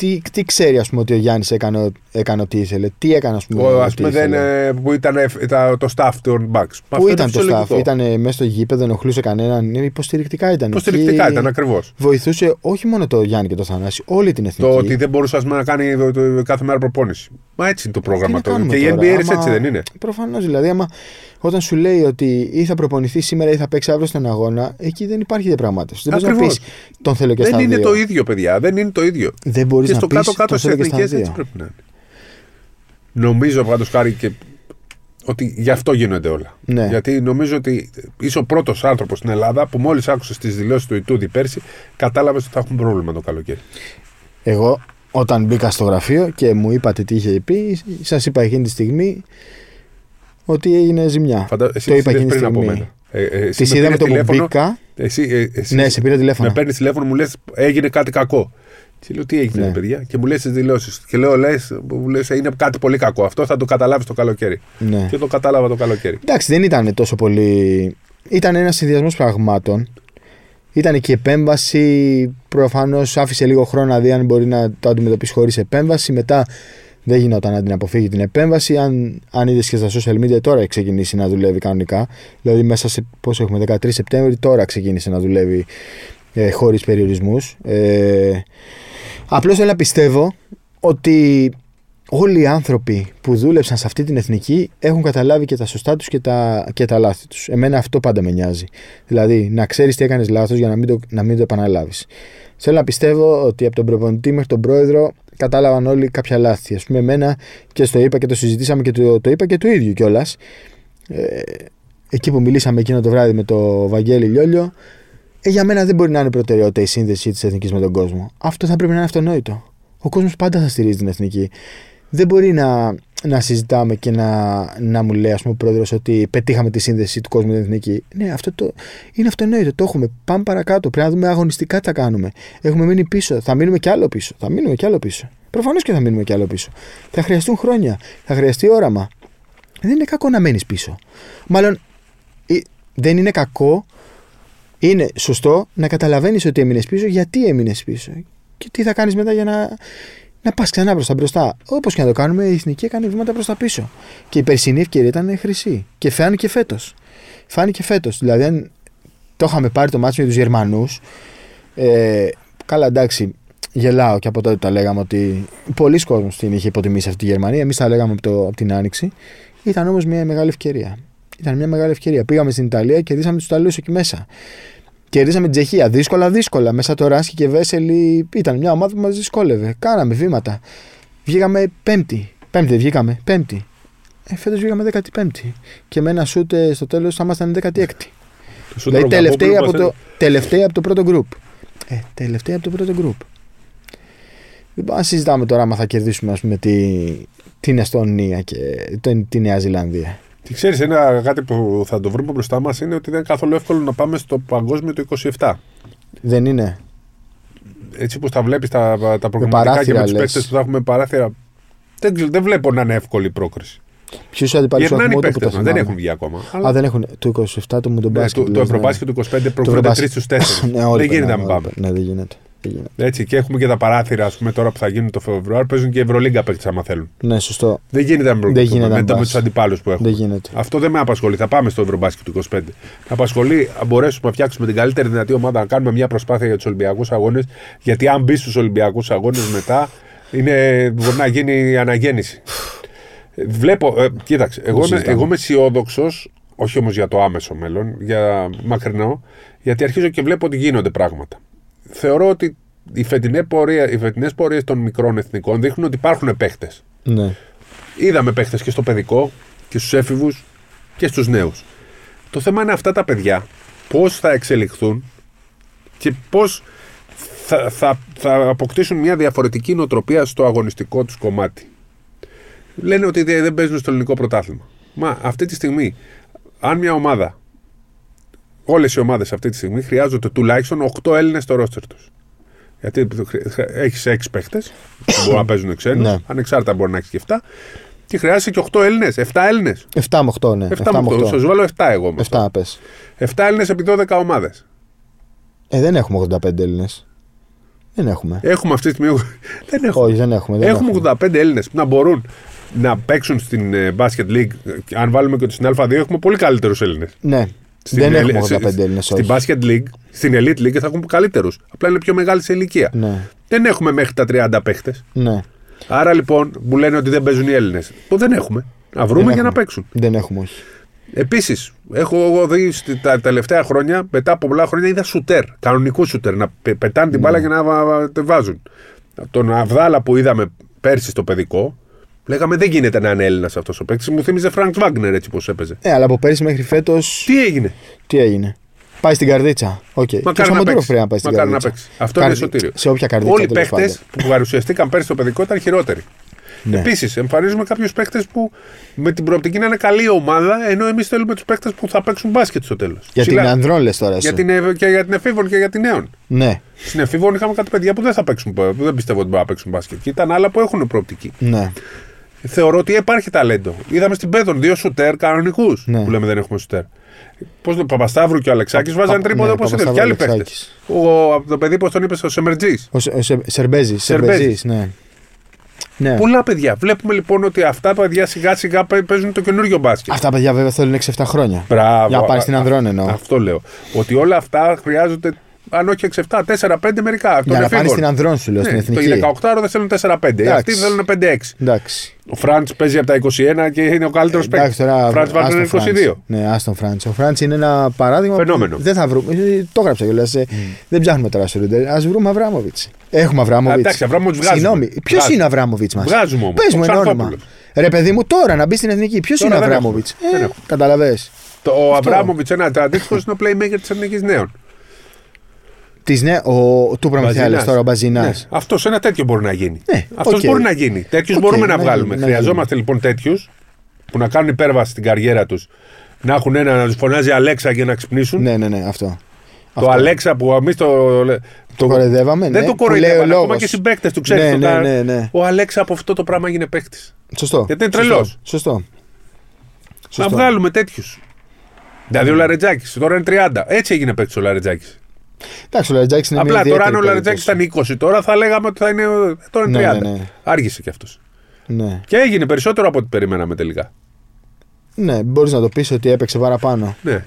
τι, τι, τι ξέρει ας πούμε, ότι ο Γιάννης έκανε, έκανε ό,τι ήθελε, τι έκανε, ας πούμε. Ο, ας ό,τι πούμε, δεν, ήθελε. ε, που ήταν ε, τα- το staff των Bucks. Πού Αυτό ήταν είναι το staff, φυσιολογικό. ήταν μέσα στο γήπεδο, δεν ενοχλούσε κανέναν. ε, Υποστηρικτικά ήταν. Υποστηρικτικά Εκεί ήταν ακριβώς. Βοηθούσε όχι μόνο το Γιάννη και το Θανάση, όλη την εθνική. Το ότι δεν μπορούσε ας πούμε, να κάνει το- το- κάθε μέρα προπόνηση. Μα έτσι είναι το πρόγραμμα Τι να τώρα. κάνουμε Και η τώρα, NBA είναι άμα- έτσι δεν είναι. Προφανώς δηλαδή, άμα όταν σου λέει ότι ή θα προπονηθεί σήμερα ή θα παίξει αύριο στον αγώνα, εκεί δεν υπάρχει διαπραγμάτευση. Δεν μπορείς να Ακριβώς. πεις τον θέλω και Δεν στα είναι δύο. το ίδιο, παιδιά. Δεν είναι το ίδιο. Δεν μπορείς Και να στο πεις κάτω-κάτω τον στι θέλω και στα εθνικές έτσι δύο. πρέπει να είναι. Νομίζω πάντω χάρη και ότι γι' αυτό γίνονται όλα. Ναι. Γιατί νομίζω ότι είσαι ο πρώτος άνθρωπος στην Ελλάδα που μόλις άκουσες τις δηλώσεις του Ιτούδη πέρσι, κατάλαβες ότι θα έχουν πρόβλημα το καλοκαίρι. Εγώ όταν μπήκα στο γραφείο και μου είπατε τι είχε πει, σας είπα εκείνη τη στιγμή ότι έγινε ζημιά. Φαντα... Εσύ το τις είπα είδες εκείνη τη πριν από στιγμή. μένα. Ε, ε, εσύ Τη με είδαμε πήρες το που τηλέφωνο, μπήκα. Εσύ, ε, εσύ, Ναι, σε πήρα τηλέφωνο. Με παίρνεις τηλέφωνο, μου λες: Έγινε κάτι κακό. Και λέω: Τι έγινε, Ναι. ρε παιδιά; Και μου λες τις δηλώσεις. Και λέω: Λες, μου λες, είναι κάτι πολύ κακό. Αυτό θα το καταλάβεις το καλοκαίρι. Ναι. Και το κατάλαβα το καλοκαίρι. Εντάξει, δεν ήταν τόσο πολύ. Ήταν ένας συνδυασμός πραγμάτων. Ήταν και η επέμβαση. Προφανώς άφησε λίγο χρόνο να δει αν μπορεί να το αντιμετωπίσει χωρίς επέμβαση. Μετά δεν γινόταν να την αποφύγει την επέμβαση. Αν, αν είδες και στα social media, τώρα έχει ξεκινήσει να δουλεύει κανονικά. Δηλαδή, μέσα σε πόσο έχουμε, 13 Σεπτέμβρη, τώρα ξεκίνησε να δουλεύει ε, χωρίς περιορισμούς. Ε, Απλώς θέλω να πιστεύω ότι όλοι οι άνθρωποι που δούλεψαν σε αυτή την εθνική έχουν καταλάβει και τα σωστά τους και τα, και τα λάθη τους. Εμένα αυτό πάντα με νοιάζει. Δηλαδή, να ξέρεις τι έκανες λάθος για να μην το, να μην το επαναλάβεις. Θέλω να πιστεύω ότι από τον προπονητή μέχρι τον πρόεδρο κατάλαβαν όλοι κάποια λάθη. Α πούμε, εμένα και στο είπα και το συζητήσαμε και το, το είπα και το ίδιο κιόλας. Ε, εκεί που μιλήσαμε εκείνο το βράδυ με το Βαγγέλη Λιόλιο, ε, για μένα δεν μπορεί να είναι προτεραιότητα η σύνδεση της εθνικής με τον κόσμο. Αυτό θα πρέπει να είναι αυτονόητο. Ο κόσμος πάντα θα στηρίζει την εθνική. Δεν μπορεί να, να συζητάμε και να, να μου λέει, ας πούμε, ο πρόεδρος ότι πετύχαμε τη σύνδεση του κόσμου με την εθνική. Ναι, αυτό το, είναι αυτονόητο. Το έχουμε. Πάμε παρακάτω. Πρέπει να δούμε αγωνιστικά τι θα κάνουμε. Έχουμε μείνει πίσω. Θα μείνουμε κι άλλο πίσω. Θα μείνουμε κι άλλο πίσω. Προφανώς και θα μείνουμε κι άλλο πίσω. Θα χρειαστούν χρόνια. Θα χρειαστεί όραμα. Δεν είναι κακό να μένεις πίσω. Μάλλον ε, δεν είναι κακό. Είναι σωστό να καταλαβαίνεις ότι έμεινες πίσω, γιατί έμεινες πίσω και τι θα κάνεις μετά για να, να πας ξανά προ τα μπροστά. Όπως και να το κάνουμε, η εθνική έκανε βήματα προς τα πίσω. Και η περσινή ευκαιρία ήταν χρυσή. Και φάνηκε φέτος. Φάνηκε φέτος. Δηλαδή, αν το είχαμε πάρει το μάτσο με τους Γερμανούς. Ε, καλά, εντάξει, γελάω και από τότε τα λέγαμε ότι πολλοί κόσμοι την είχε υποτιμήσει αυτή τη Γερμανία. Εμείς τα λέγαμε από, το, από την Άνοιξη. Ήταν όμως μια μεγάλη ευκαιρία. Ήταν μια μεγάλη ευκαιρία. Πήγαμε στην Ιταλία και κερδίσαμε τους Ιταλούς εκεί μέσα. Κερδίσαμε την Τσεχία. Δύσκολα, δύσκολα. Μέσα το Ράσκι και Βέσελη ήταν μια ομάδα που μας δυσκόλευε. Κάναμε βήματα. Βγήκαμε πέμπτη. Πέμπτη δεν βγήκαμε. Πέμπτη. Ε, Φέτος βγήκαμε 15η. Και με ένα σούτ ε, στο τέλος θα ήμασταν 16η. Το σου Δηλαδή τρώγα τελευταίοι από από, μας το, τελευταίοι από το πρώτο γκρουπ. Ε, τελευταίοι από το πρώτο γκρουπ. Λοιπόν, αν συζητάμε τώρα άμα θα κερδίσουμε ας πούμε, τη, την Εστονία και την, τη Νέα Ζηλανδία. Και ξέρεις, ένα κάτι που θα το βρούμε μπροστά μας είναι ότι δεν είναι καθόλου εύκολο να πάμε στο παγκόσμιο του 27. Δεν είναι. Έτσι όπω τα βλέπεις τα, τα προγραμματικά και παράθυρα, με τους λες. παίκτες που θα έχουμε παράθυρα. Δεν, ξε- δεν βλέπω να είναι εύκολη η πρόκριση. Ποιου αντιπάλου Γυρνάνε έχουμε οι ούτε που παίκτε τα δεν θυμάμαι. έχουν βγει ακόμα. Αλλά Α, δεν έχουν. Το 27 το μου τον ναι, μπάσκετ. το, το λες, ναι. Ευρωμπάσκετ του 25 προκρίνεται Ευρωμπάσκετ. 3 στους 4. Ναι, όλοι δεν γίνεται να περνάμε, μην όλοι πάμε. περνάμε. Ναι, δεν γίνεται. Δεν γίνεται. Έτσι, και έχουμε και τα παράθυρα ας πούμε, τώρα που θα γίνουν το Φεβρουάριο. Παίζουν και Ευρωλίγκα παίκτε άμα θέλουν. Ναι, σωστό. Δεν γίνεται να μην Δεν προκριθούμε γίνεται να μετά με πας. του αντιπάλους που έχουμε. Δεν γίνεται. Αυτό δεν με απασχολεί. Θα πάμε στο Ευρωμπάσκετ του 25. Με απασχολεί αν μπορέσουμε να φτιάξουμε την καλύτερη δυνατή ομάδα, να κάνουμε μια προσπάθεια για τους Ολυμπιακούς Αγώνες. Γιατί αν μπεις στους Ολυμπιακούς Αγώνες μετά, είναι, μπορεί να γίνει η αναγέννηση. Ε, Βλέπω, ε, κοίταξε, εγώ είμαι, συζητάμε. εγώ είμαι αισιόδοξος, όχι όμως για το άμεσο μέλλον, για μακρινό, γιατί αρχίζω και βλέπω ότι γίνονται πράγματα. Θεωρώ ότι οι φετινές πορεία, οι φετινές πορείες των μικρών εθνικών δείχνουν ότι υπάρχουν παίχτες. Ναι. Είδαμε παίχτε και στο παιδικό και στους έφηβους και στους νέους. Το θέμα είναι αυτά τα παιδιά πώς θα εξελιχθούν και πώς θα, θα, θα αποκτήσουν μια διαφορετική νοοτροπία στο αγωνιστικό τους κομμάτι. Λένε ότι δεν δεν παίζουν στο ελληνικό πρωτάθλημα. Μα αυτή τη στιγμή, αν μια ομάδα όλες οι ομάδες αυτή τη στιγμή χρειάζονται τουλάχιστον 8 Έλληνες στο ρόστερ τους. Γιατί έχεις 6 παίχτες που μπορούν να παίζουν ξένους, Ναι. ανεξάρτητα μπορεί να έχεις και 7. Και χρειάζεσαι και 8 Έλληνες. 7 Έλληνες. 7 με 8, ναι. 7 με 8. Σα βάλω 7 εγώ όμω. 7 πες. 7 Έλληνες επί 12 ομάδες. Ε, δεν έχουμε 85 Έλληνες. Δεν έχουμε. Έχουμε αυτή τη στιγμή. δεν έχουμε. Όχι, δεν έχουμε. Δεν Έχουμε 85 Έλληνες που να μπορούν να παίξουν στην ε, Basket League. Αν βάλουμε και στην Α2, έχουμε πολύ καλύτερους Έλληνες. Ναι. Δεν έχουμε 85 Έλληνες. Στην Basket League, στην Elite League θα έχουμε καλύτερους. Απλά είναι πιο μεγάλη σε ηλικία. Ναι. Δεν έχουμε μέχρι τα 30 παίχτες. ναι. Άρα λοιπόν μου λένε ότι δεν παίζουν οι Έλληνες. Που δεν έχουμε. Να βρούμε Δεν για να έχουμε. παίξουν. Δεν έχουμε, όχι. Επίσης, έχω εγώ δει στη- τα τελευταία χρόνια, μετά από πολλά χρόνια, είδα σουτέρ. Κανονικούς σουτέρ. Να πε- πετάνε την μπάλα και να βα- βα- τη βάζουν. Τον Αβδάλα που είδαμε πέρσι στο παιδικό, λέγαμε δεν γίνεται να είναι Έλληνας αυτός ο παίκτης. Μου θύμιζε Φρανκ Βάγκνερ έτσι πώς έπαιζε. Ε, αλλά από πέρυσι μέχρι φέτος. Τι έγινε; Τι έγινε; Πάει στην Καρδίτσα. Οκ. Και ο Μακάρι να Σαμαντούροφ παίξει. πρέπει να πάει στην Μακάρι να Καρδίτσα. παίξει. Αυτό είναι Καρδί- σωτήριο. Σε όποια Καρδίτσα. Όλοι οι τέλος παίχτες πάντων. που παρουσιαστήκαν πέρσι στο παιδικό ήταν χειρότεροι. Ναι. Επίσης, εμφανίζουμε κάποιους παίχτε που με την προοπτική να είναι καλή ομάδα, ενώ εμείς θέλουμε τους παίχτε που θα παίξουν μπάσκετ στο τέλος. Για την ανδρών λες τώρα. για εσύ. την, ευ- και για την εφήβων και για την νέων. Ναι. Στην εφήβων είχαμε κάτι παιδιά που δεν θα παίξουν, που δεν πιστεύω ότι μπορούν να παίξουν μπάσκετ. Και ήταν άλλα που έχουν προοπτική. Ναι. Θεωρώ ότι υπάρχει ταλέντο. Είδαμε στην Πέδων δύο σουτέρ κανονικούς Ναι. που λέμε δεν έχουμε σουτέρ. Πώς το Παπασταύρου και ο Αλεξάκης Πα- βάζαν ναι, τρίποδο όπως είναι. Παπασταύρου, Και άλλοι παίχτε. Αλεξάκης. Ο, από το παιδί, πώς τον είπες, ο Σεμερτζής. Ο Σε- ο Σε- Σερμπέζης. Σερμπέζης, ναι. ναι. Πολλά παιδιά. Βλέπουμε λοιπόν ότι αυτά τα παιδιά σιγά σιγά παί- παίζουν το καινούριο μπάσκετ. Αυτά τα παιδιά βέβαια θέλουν 6-7 χρόνια. Μπράβο. Για να πάνε στην Α- ανδρών εννοώ. Αυτό λέω. Ότι όλα αυτά χρειάζονται, αν όχι 6-7, 4-5 μερικά. Αυτό Για είναι να πάνε εφήβων. στην ανδρών σου λέω, στην Ναι, εθνική. Το 18 δεν θέλουν 4-5. Εντάξει. Αυτοί θέλουν 5-6. Εντάξει. Ο Φραντς παίζει από τα 21 και είναι ο καλύτερος παίκτης. Εντάξει τώρα. Φραντς Βάγκνερ είναι άστον 22. Φραντς. Ναι, Άστον Φραντς. Ο Φραντς είναι ένα παράδειγμα. που Φαινόμενο. Δεν θα βρούμε. ε, Το έγραψα κιόλας. Δεν ψάχνουμε τώρα Σρούντερ. Ας βρούμε Αβράμοβιτς. Έχουμε Αβράμοβιτς. Εντάξει, Αβράμοβιτς βγάζουμε. Συγγνώμη. Ποιος Βγάζουμε. είναι ο Αβράμοβιτς μας; Βγάζουμε όμως. Πες μου Ο ένα όνομα. Ξανθόπουλος. Ρε παιδί μου, τώρα να μπει στην εθνική. Ποιος Τώρα είναι ο δεν Αβράμοβιτς; έχουμε. Δεν έχουμε. Κατάλαβες. Το, ο Αβράμοβιτς, ένα αντίστοιχο, είναι ο playmaker της Εθνικής Νέων. Της ναι, ο του Προμηθέα Μπαζίνας. τώρα, ο Μπαζίνας. Ναι. Αυτός ένα τέτοιο μπορεί να γίνει. Ναι, Αυτός οκ. μπορεί να γίνει. Τέτοιους Οκ, μπορούμε να, να βγάλουμε. γίνει, να Χρειαζόμαστε λοιπόν τέτοιους που να κάνουν υπέρβαση στην καριέρα τους. Να έχουν ένα να τους φωνάζει Αλέξα για να ξυπνήσουν. Ναι, ναι, ναι, αυτό. Το Αλέξα που εμείς το. Το κοροϊδεύαμε. Δεν ναι, το που λέει ο κοροϊδεύαμε. Ακόμα λόγος. και συμπαίκτες του ξέρεις. Ναι, ναι, ναι, ναι. Ο Αλέξα από αυτό το πράγμα έγινε παίκτης. Σωστό. Γιατί είναι Σωστό. τρελός. Σωστό. Να Σωστό. βγάλουμε τέτοιους. Δηλαδή ο Λαρετζάκης τώρα είναι 30. Έτσι έγινε παίκτης ο Λαρετζάκης. Εντάξει, ο Λαριτζάκης είναι Απλά μια τώρα αν ο ιδιαίτερη Λαρετζάκη περίπτωση. ήταν 20 τώρα θα λέγαμε ότι θα είναι. Τώρα είναι 30. Ναι, ναι, ναι. Άργησε κι αυτός. Ναι, Και έγινε περισσότερο από ό,τι περιμέναμε τελικά. ναι μπορείς να το πεις ότι έπαιξε παραπάνω. Ναι,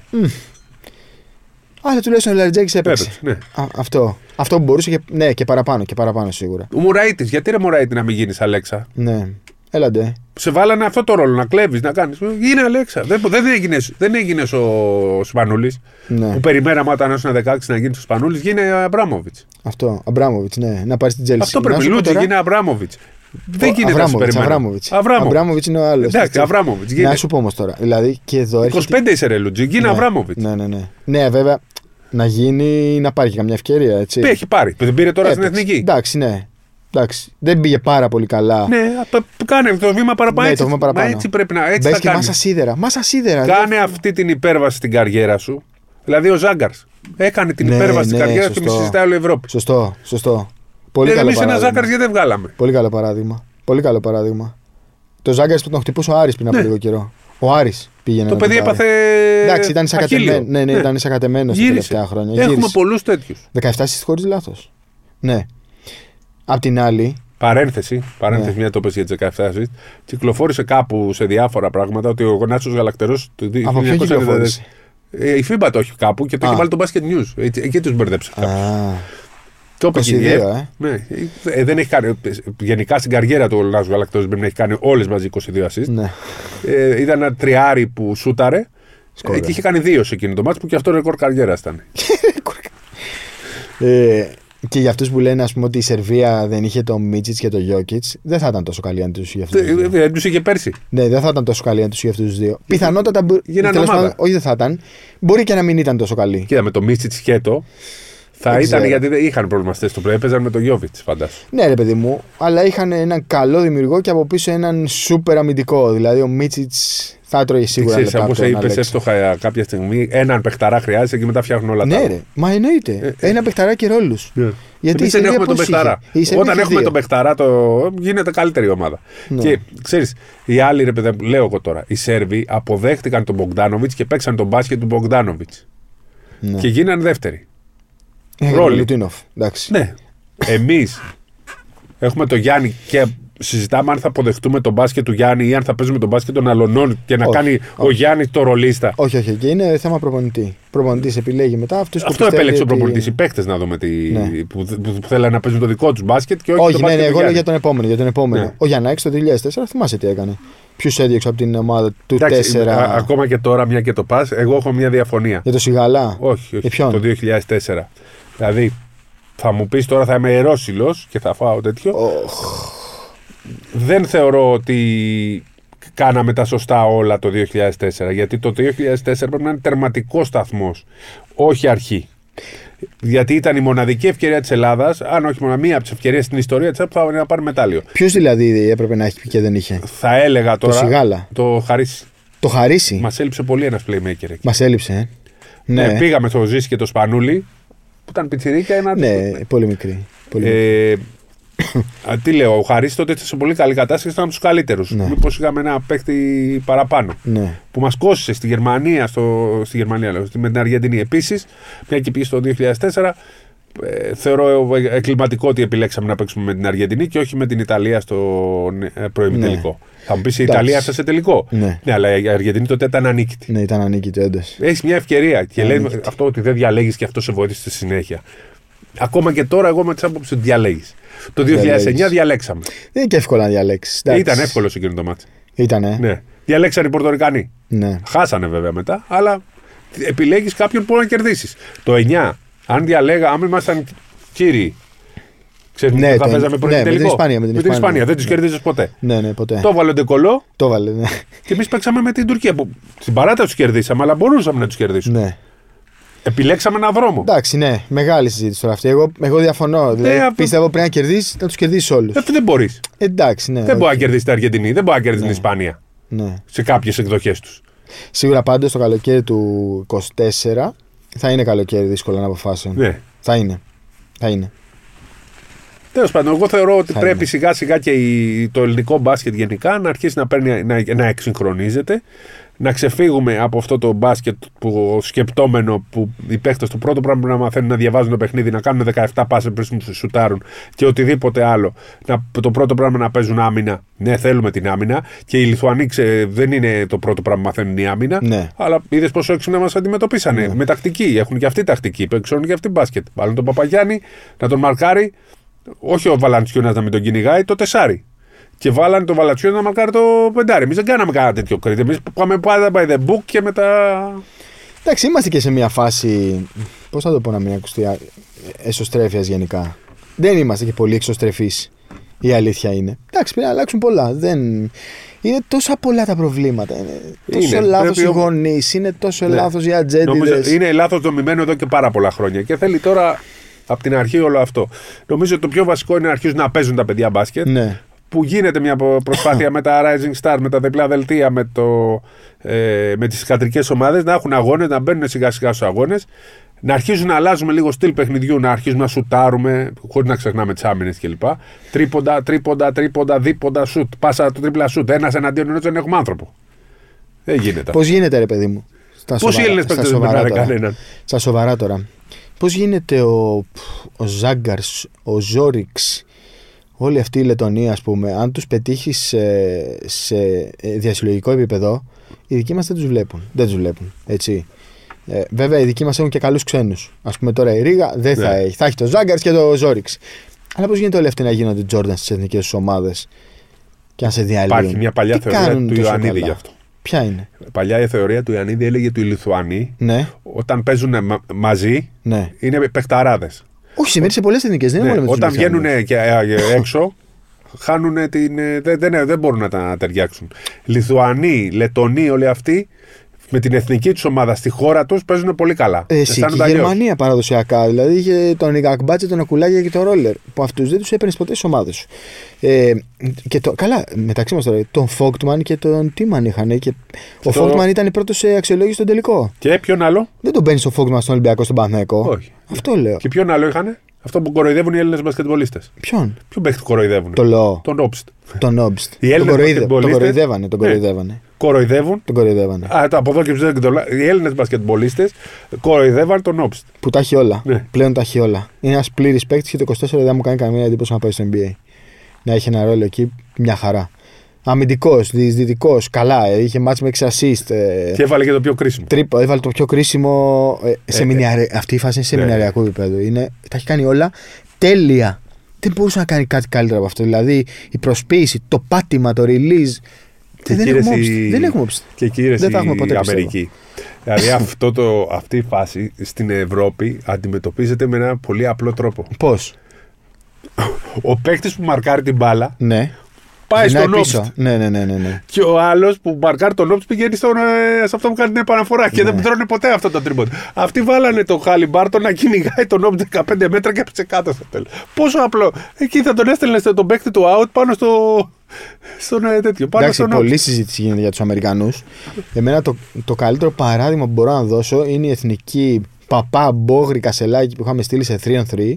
Αλλά τουλάχιστον ο Λαριτζάκης έπαιξε. έπαιξε. Ναι. Α, αυτό. Αυτό που μπορούσε και, ναι, και παραπάνω, και παραπάνω σίγουρα. Ο Μουραήτη, γιατί ρε Μουραήτη να μην γίνεις Αλέξα; Ναι. Έλαντε. Σε βάλανε αυτό το ρόλο να κλέβεις, να κάνεις. Γίνε Αλέξα. Δεν, δεν έγινες δεν έγινες ο Σπανούλης. Ναι. Που περιμέναμε όταν ήσουν 16 να γίνει ο Σπανούλης, γίνε Αμπράμοβιτς. Αυτό. Αμπράμοβιτς, ναι. Να πάρεις την Τζέλση. Αυτό πρέπει. Λούτζι, γίνε Αμπράμοβιτς. Δεν γίνεται να σου περιμένω. Αβράμοβιτς. Αβράμοβιτς. Αβράμοβιτς είναι ο άλλος. Εντάξει, Αβράμοβιτς. Να Γίνε... σου πω όμως τώρα. Δηλαδή και εδώ έρχεται. 25 είσαι ρε Λούντζη, γίνε Ναι, Αβράμοβιτς. Ναι, ναι, ναι. Ναι, βέβαια να γίνει να πάρει και καμιά ευκαιρία. Έτσι. Έχει πάρει. Δεν πήρε τώρα στην Έπαιξε. εθνική. Εντάξει, ναι. Εντάξει. Δεν πήγε πάρα πολύ καλά. Ναι, απ- κάνε το βήμα παραπάνω. Ναι, έτσι, το βήμα παραπάνω. Μα έτσι πρέπει να. Έτσι Μπες θα και κάνεις. μάσα σίδερα. Μάσα σίδερα. Κάνε αυτή την υπέρβαση στην καριέρα σου. Δηλαδή ο Ζάγκαρς έκανε την Ναι, υπέρβαση στην ναι, καριέρα του και μη σωστό. συζητάει όλη η Ευρώπη. Σωστό, σωστό. Πολύ Ε, καλό Εμείς ένα παράδειγμα. Ζάγκαρς γιατί δεν βγάλαμε; Πολύ καλό παράδειγμα. Πολύ καλό παράδειγμα. Το Ζάγκαρς που τον χτυπούσε ο Άρης πριν από Ναι. λίγο καιρό. Ο Άρης πήγαινε. Το να παιδί τον πάρει. έπαθε. Εντάξει, ήταν αχίλιο. εισακατεμένο. Ναι, ναι, ήταν εισακατεμένο τα Γύρισε. τελευταία χρόνια. Έχουμε Γύρισε. πολλούς τέτοιους. 17 στι χωρίς λάθος. Ναι. Απ' την άλλη, Παρένθεση, παρένθεση Ναι. μια το πες για τις 17 assist. Κυκλοφόρησε κάπου σε διάφορα πράγματα ότι ο Νάτσο Γαλακτερός το 1990. από ποιο κυκλοφόρησε; Ε, η FIBA το έχει κάπου και το Α. έχει βάλει το Basket News. Εκεί, εκεί τους μπερδέψα. Α, Το είπε και η 22, ΔΕΕ. ε. Ναι. Ε, δεν έχει κάνει, γενικά στην καριέρα του ο Νάτσο Γαλακτερός πρέπει να έχει κάνει όλες μαζί 22 assist. ναι. Ε, ήταν ένα τριάρι που σούταρε. Σκόρερ. Ε, και είχε κάνει δύο σε εκείνο το μάτι που και αυτό ρεκόρ καριέρας ήταν. Ε, και για αυτούς που λένε ας πούμε, ότι η Σερβία δεν είχε το Μίτσιτς και το Γιώκητς, δεν θα ήταν τόσο καλή αν τους είχε αυτούς. Δεν δεν τους είχε πέρσι. Ναι, δεν θα ήταν τόσο καλή αν τους είχε αυτούς τους δύο. Πιθανότατα. μπο- Γίνανε τέλος ομάδα. πάντων, όχι, δεν θα ήταν. Μπορεί και να μην ήταν τόσο καλή. Κοίτα με το Μίτσιτς σκέτο. Θα Δεν ήταν ξέρω. γιατί δεν είχαν προβληματιστέ στο πλέον. Έπαιζαν με τον Γιώβιτς, φαντάσου. Ναι, ρε παιδί μου, αλλά είχαν έναν καλό δημιουργό και από πίσω έναν σούπερ αμυντικό. Δηλαδή ο Μίτσιτς θα έτρωγε σίγουρα Ξέρεις, λεπτά όπως από τον είπες Αλέξη. εύστοχα κάποια στιγμή, έναν παιχταρά χρειάζεται και μετά φτιάχνουν όλα τα Ναι, άλλα. ρε, μα εννοείται. Ένα παιχταρά και ρόλους. Ναι. Γιατί Εμείς η δεν Σερβία έχουμε τον πώς παιχταρά. είχε; Η Σερβία Όταν είχε έχουμε δύο. τον παιχταρά, το... γίνεται καλύτερη ομάδα. Ναι. Και ξέρεις, οι άλλοι, ρε παιδί, μου, λέω εγώ τώρα, οι Σέρβοι αποδέχτηκαν τον Μπογκδάνοβιτ και παίξαν τον μπάσκετ του Μπογκδάνοβιτ. Ναι. Και γίνανε δεύτεροι. Ε, ρόλοι. Λουτίνοφ, εντάξει. Ναι. Εμείς έχουμε τον Γιάννη και συζητάμε αν θα αποδεχτούμε τον μπάσκετ του Γιάννη ή αν θα παίζουμε τον μπάσκετ των αλωνών και να Όχι, κάνει ο όχι. Γιάννης το ρολίστα. Όχι, όχι, και είναι θέμα προπονητή. Προπονητής επιλέγει μετά αυτού που Αυτό πιστεύει επέλεξε ο ότι- προπονητής. Οι παίκτες να δούμε τι, Ναι. που, που, που θέλανε να παίζουν το δικό τους μπάσκετ και όχι, το Όχι, ναι, μπάσκετ ναι, του εγώ λέω Γιάννη. για τον επόμενο. Για τον επόμενο. Ναι. Ο Γιαννάκης το 2004 θυμάσαι τι έκανε. Ποιους έδιωξε από την ομάδα του Εντάξει, 4 α- ακόμα και τώρα, μια και το πας, εγώ έχω μια διαφωνία. για το Σιγαλά; Όχι, όχι. Για ποιον; Το 2004. Δηλαδή, θα μου πεις τώρα θα είμαι ερώσιλος και θα φάω τέτοιο. Οχ, Δεν θεωρώ ότι κάναμε τα σωστά όλα το 2004. Γιατί το 2004 πρέπει να είναι τερματικός σταθμός, όχι αρχή. Γιατί ήταν η μοναδική ευκαιρία της Ελλάδας, αν όχι μόνο μία από τις ευκαιρίες στην ιστορία της, που θα να πάρει μετάλλιο. Ποιος δηλαδή έπρεπε να έχει και δεν είχε; Θα έλεγα τώρα. Σιγάλα. Το χαρίσει. Το χαρίσει. Μας έλειψε πολύ ένας playmaker εκεί. Μας έλειψε, ε. Ναι. Ναι, πήγαμε στο Ζήση και το Σπανούλι, που ήταν πιτσιρίκα, ένα ναι, πολύ μικρή. Πολύ μικρή. Ε, α, τι λέω, ο Χαρίς τότε ήταν σε πολύ καλή κατάσταση, ήταν από τους καλύτερους. Ναι. Μήπως είχαμε ένα παίχτη παραπάνω. Ναι. Που μας κόστησε στη Γερμανία, στο, στη Γερμανία λέω, στη- με την Αργεντινή. Επίσης, μια και πήγε το 2004, ε, θεωρώ εκκληματικό ότι επιλέξαμε να παίξουμε με την Αργεντινή και όχι με την Ιταλία στο ε, προημιτελικό. Θα μου πεις η Εντάξει. Ιταλία έφτασε τελικό. Ναι. αλλά η Αργεντινή τότε ήταν ανίκητη. Ναι, ήταν ανίκητη, όντως. Έχεις μια ευκαιρία και Ναι, λέει νίκητη. αυτό ότι δεν διαλέγεις και αυτό σε βοήθησε στη συνέχεια. Ακόμα και τώρα, εγώ με τις άποψη ότι διαλέγεις. Το 2009 Διαλέγεις. διαλέξαμε. Δεν είναι και εύκολο να διαλέξεις. Ήταν εύκολο εκείνο το μάτι. Ήτανε. Ναι. Διαλέξαν οι Πορτορικανοί. Ναι. Χάσανε βέβαια μετά, αλλά επιλέγεις κάποιον που να κερδίσεις. Το '09, αν διάλεγα, αν ήμασταν κύριοι. Ξέρεις Ναι, που θα το- παίζαμε πρώτη ναι, με την τελικό. Ισπανία, με την Ισπανία. Ισπανία. Δεν τους κερδίζεις ποτέ. Ναι, ναι, ποτέ. Το έβαλε ο Ντεκολό Το βάλε, ναι. και εμείς παίξαμε με την Τουρκία. Που στην παράταση τους κερδίσαμε, αλλά μπορούσαμε να τους κερδίσουμε. ναι. Επιλέξαμε έναν δρόμο. Εντάξει, ναι, μεγάλη συζήτηση τώρα αυτή. Εγώ, εγώ διαφωνώ. Δηλαδή, αυτό- πιστεύω πρέπει να κερδίσεις, να τους κερδίσεις όλους. Ε, δεν μπορείς. Εντάξει, ναι. Δεν μπορεί να οκ. κερδίσει την Αργεντινή, δεν μπορεί να κερδίσει την Ναι. Ισπανία Ναι. σε κάποιες εκδοχές τους. Σίγουρα πάντως το καλοκαίρι του 24 θα είναι καλοκαίρι δύσκολο να αποφάσεων. Ναι. Θα είναι. Θα είναι. Τέλος πάντων, εγώ θεωρώ ότι Θα πρέπει είναι. σιγά σιγά και η- το ελληνικό μπάσκετ γενικά να αρχίσει να, παίρνει, να, να εξυγχρονίζεται. Να ξεφύγουμε από αυτό το μπάσκετ που σκεπτόμενο που οι παίχτες το πρώτο πράγμα που να μαθαίνουν να διαβάζουν το παιχνίδι, να κάνουν 17 πάσες πριν τους σουτάρουν και οτιδήποτε άλλο. Να, το πρώτο πράγμα να παίζουν άμυνα. Ναι, θέλουμε την άμυνα. Και οι Λιθουανοί ξε- δεν είναι το πρώτο πράγμα που μαθαίνουν η άμυνα. Ναι. Αλλά είδες πόσο έξυπνα μας αντιμετωπίσανε. Με τακτική. Έχουν και αυτή τακτική. Ξέρουν και αυτή μπάσκετ. Βάλουν τον Παπαγιάννη να τον μαρκάρει. Όχι ο Βαλαντσιούνας να μην τον κυνηγάει, το τεσάρι. Και βάλανε τον Βαλαντσιούνα να μαρκάρει το πεντάρι. Εμείς δεν κάναμε κανένα τέτοιο κριτή. Εμείς πάμε πάντα by the book και μετά. Εντάξει, είμαστε και σε μια φάση. Πώς θα το πω να μην ακουστεί. Εσωστρέφειας γενικά. Δεν είμαστε και πολύ εξωστρεφείς. Η αλήθεια είναι. Εντάξει, πρέπει να αλλάξουν πολλά. Δεν... Είναι τόσα πολλά τα προβλήματα. Είναι τόσο Είναι. λάθος οι Πρέπει ο- γονείς, είναι τόσο Ναι. λάθος οι Νομίζω ατζέντιδε. είναι λάθος δομημένο εδώ και πάρα πολλά χρόνια. Και θέλει τώρα από την αρχή όλο αυτό. Νομίζω ότι το πιο βασικό είναι να αρχίσουν να παίζουν τα παιδιά μπάσκετ. Ναι. Που γίνεται μια προ- προσπάθεια με τα Rising Stars, με τα διπλά δελτία, με, το, ε, με τις κατρικές ομάδες να έχουν αγώνες, να μπαίνουν σιγά σιγά στους αγώνες, να αρχίζουν να αλλάζουμε λίγο στυλ παιχνιδιού, να αρχίζουμε να σουτάρουμε, χωρίς να ξεχνάμε τις άμυνες κλπ. Τρίποντα, τρίποντα, τρίποντα, δίποντα, σουτ, πάσα το τρίπλα σουτ, ένας εναντίον ενός δεν έχουμε άνθρωπο. Δεν γίνεται. Πώς γίνεται, ρε παιδί μου. Στα Πώς οι σοβαρά- Έλληνες στα παίκτες δεν σοβαρά περνάνε τώρα. κανέναν. Στα σοβαρά τώρα. Πώς γίνεται ο, ο Ζάγκαρς, ο Ζόριξ, όλοι αυτοί οι Λετωνοί, ας πούμε, αν τους πετύχεις σε, σε ε, διασυλλογικό επίπεδο, οι δικοί μας δεν τους βλέπουν. Δεν τους βλέπουν. Έτσι. Ε, βέβαια, οι δικοί μας έχουν και καλούς ξένους. Α πούμε τώρα η Ρίγα δεν θα Ναι. έχει. Θα έχει το Ζάγκαρς και το Ζόριξ. Αλλά πώς γίνεται όλοι αυτοί να γίνονται Τζόρνταν στις εθνικές τους ομάδες και να σε διαλύουν; Υπάρχει μια παλιά Τι θεωρία κάνουν του τόσο Ιωαννίδη καλά; γι' αυτό. Ποια είναι; Παλιά η θεωρία του Ιωαννίδη έλεγε ότι οι Λιθουανοί Ναι, όταν παίζουν μα- μαζί ναι. είναι παιχταράδες. Όχι, συμβαίνει σε πολλές εθνικές. Δεν είναι Ναι, μόνο με τους όταν Λιθουανούς. βγαίνουν και ε, έξω, χάνουν την. ε, Δεν, δεν, δεν μπορούν να τα ταιριάξουν. Λιθουανοί, Λετονοί, όλοι αυτοί με την εθνική τους ομάδα στη χώρα τους παίζουν πολύ καλά. Ε, Εσύ, και η Γερμανία παραδοσιακά. Δηλαδή είχε τον Ιγακμπάτσε, τον Ακουλάγια και τον Ρόλερ. Που αυτούς δεν τους έπαιρνες ποτέ στις ομάδες σου. Ε, και το, καλά, μεταξύ μας τώρα, τον Φόκτμαν και τον Τίμαν είχαν. Και ο το... Φόκτμαν ήταν πρώτο σε αξιολόγηση στον τελικό. Και ποιον άλλο; Δεν τον παίρνεις ο Φόκτμαν στον Ολυμπιακό στον Παναθηναϊκό. Όχι. Αυτό λέω. Και ποιον άλλο είχαν. Αυτό που κοροϊδεύουν οι Έλληνες μπασκετμπολίστες. Ποιον; Ποιον παίχτη κοροϊδεύουν. Το Λό. Τον Όμπστ. Τον Όμπστ. Οι Έλληνες τον κοροϊδεύανε. Τον κοροϊδεύανε. Ναι. Κοροϊδεύουν. Τον κοροϊδεύανε. Α, το από εδώ και ψηλά Οι Έλληνες μπασκετμπολίστες κοροϊδεύαν τον Όμπστ. Που τα έχει όλα. Ναι. Πλέον τα έχει όλα. Είναι ένας πλήρης παίκτης και το 24 δεν μου κάνει καμία εντύπωση να πάει στο NBA. Να έχει ένα ρόλο εκεί, μια χαρά. Αμυντικός, διεισδυτικός, καλά. Ε, είχε μάτς με 6 assist. Ε, και έβαλε και το πιο κρίσιμο. Τρίπο, έβαλε το πιο κρίσιμο. Ε, σε ε, αυτή η φάση είναι σε ναι. μηνιαριακό επίπεδο. Είναι, τα έχει κάνει όλα τέλεια. Δεν μπορούσε να κάνει κάτι καλύτερο από αυτό. Δηλαδή η προσποίηση, το πάτημα, το release. Και δεν, έχουμε η... δεν έχουμε Και κύριε δεν θα έχουμε ποτέ Αμερική. δηλαδή αυτό το, αυτή η φάση στην Ευρώπη αντιμετωπίζεται με ένα πολύ απλό τρόπο. Πώς; Ο παίκτης που μαρκάρει την μπάλα ναι πάει στον Όπστ. Ναι, ναι, ναι, ναι, ναι. Και ο άλλος που μπαρκάρει τον Όπστ πηγαίνει στον, ε, σε αυτό που κάνει την επαναφορά και ναι. δεν τρώνε ποτέ αυτό το τρίμποντ. Αυτοί βάλανε τον Χάλι Μπάρτον να κυνηγάει τον Όπστ 15 μέτρα και έπεσε κάτω στο τέλος. Πόσο απλό. Εκεί θα τον έστελνε τον παίκτη του out πάνω στο. Στον ε, τέτοιο. Πάνω Εντάξει, πολλή συζήτηση γίνεται για τους Αμερικανούς. Εμένα το, το καλύτερο παράδειγμα που μπορώ να δώσω είναι η εθνική παπά μπόγρη κασελάκι που είχαμε στείλει σε 3 3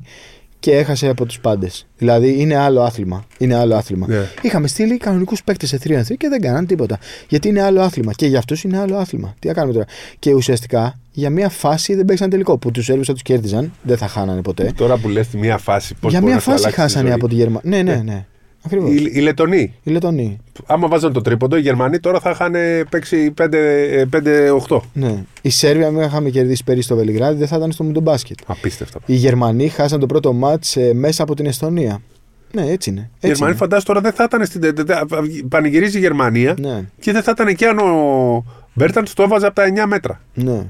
και έχασε από τους πάντες. Δηλαδή είναι άλλο άθλημα. Είναι άλλο άθλημα. Yeah. Ναι. Είχαμε στείλει κανονικούς παίκτες σε 3 και δεν κάναν τίποτα. Γιατί είναι άλλο άθλημα. Και για αυτούς είναι άλλο άθλημα. Τι θα κάνουμε τώρα. Και ουσιαστικά για μία φάση δεν παίξαν τελικό. Που τους Έλληνε θα τους κέρδιζαν. Δεν θα χάνανε ποτέ. Τώρα που λες τη μία φάση, πώς Για μία φάση χάσανε από τη Γερμανία. Ναι, ναι, ναι. Ακριβώς. Οι, οι Λετονοί. Οι Λετονοί. Άμα βάζαν το τρίποντο, οι Γερμανοί τώρα θα είχαν παίξει 5-8. Ε, ναι. Η Σέρβια, αν είχαμε κερδίσει πέρυσι στο Βελιγράδι, δεν θα ήταν στο Μουντομπάσκετ. Απίστευτα. Οι Γερμανοί χάσαν το πρώτο μάτς ε, μέσα από την Εστονία. Ναι, έτσι είναι. Οι Γερμανοί φαντάζομαι τώρα δεν θα ήταν στην. Πανηγυρίζει η Γερμανία ναι. και δεν θα ήταν εκεί αν ο Μπέρταν το έβαζε από τα 9 μέτρα. Ναι.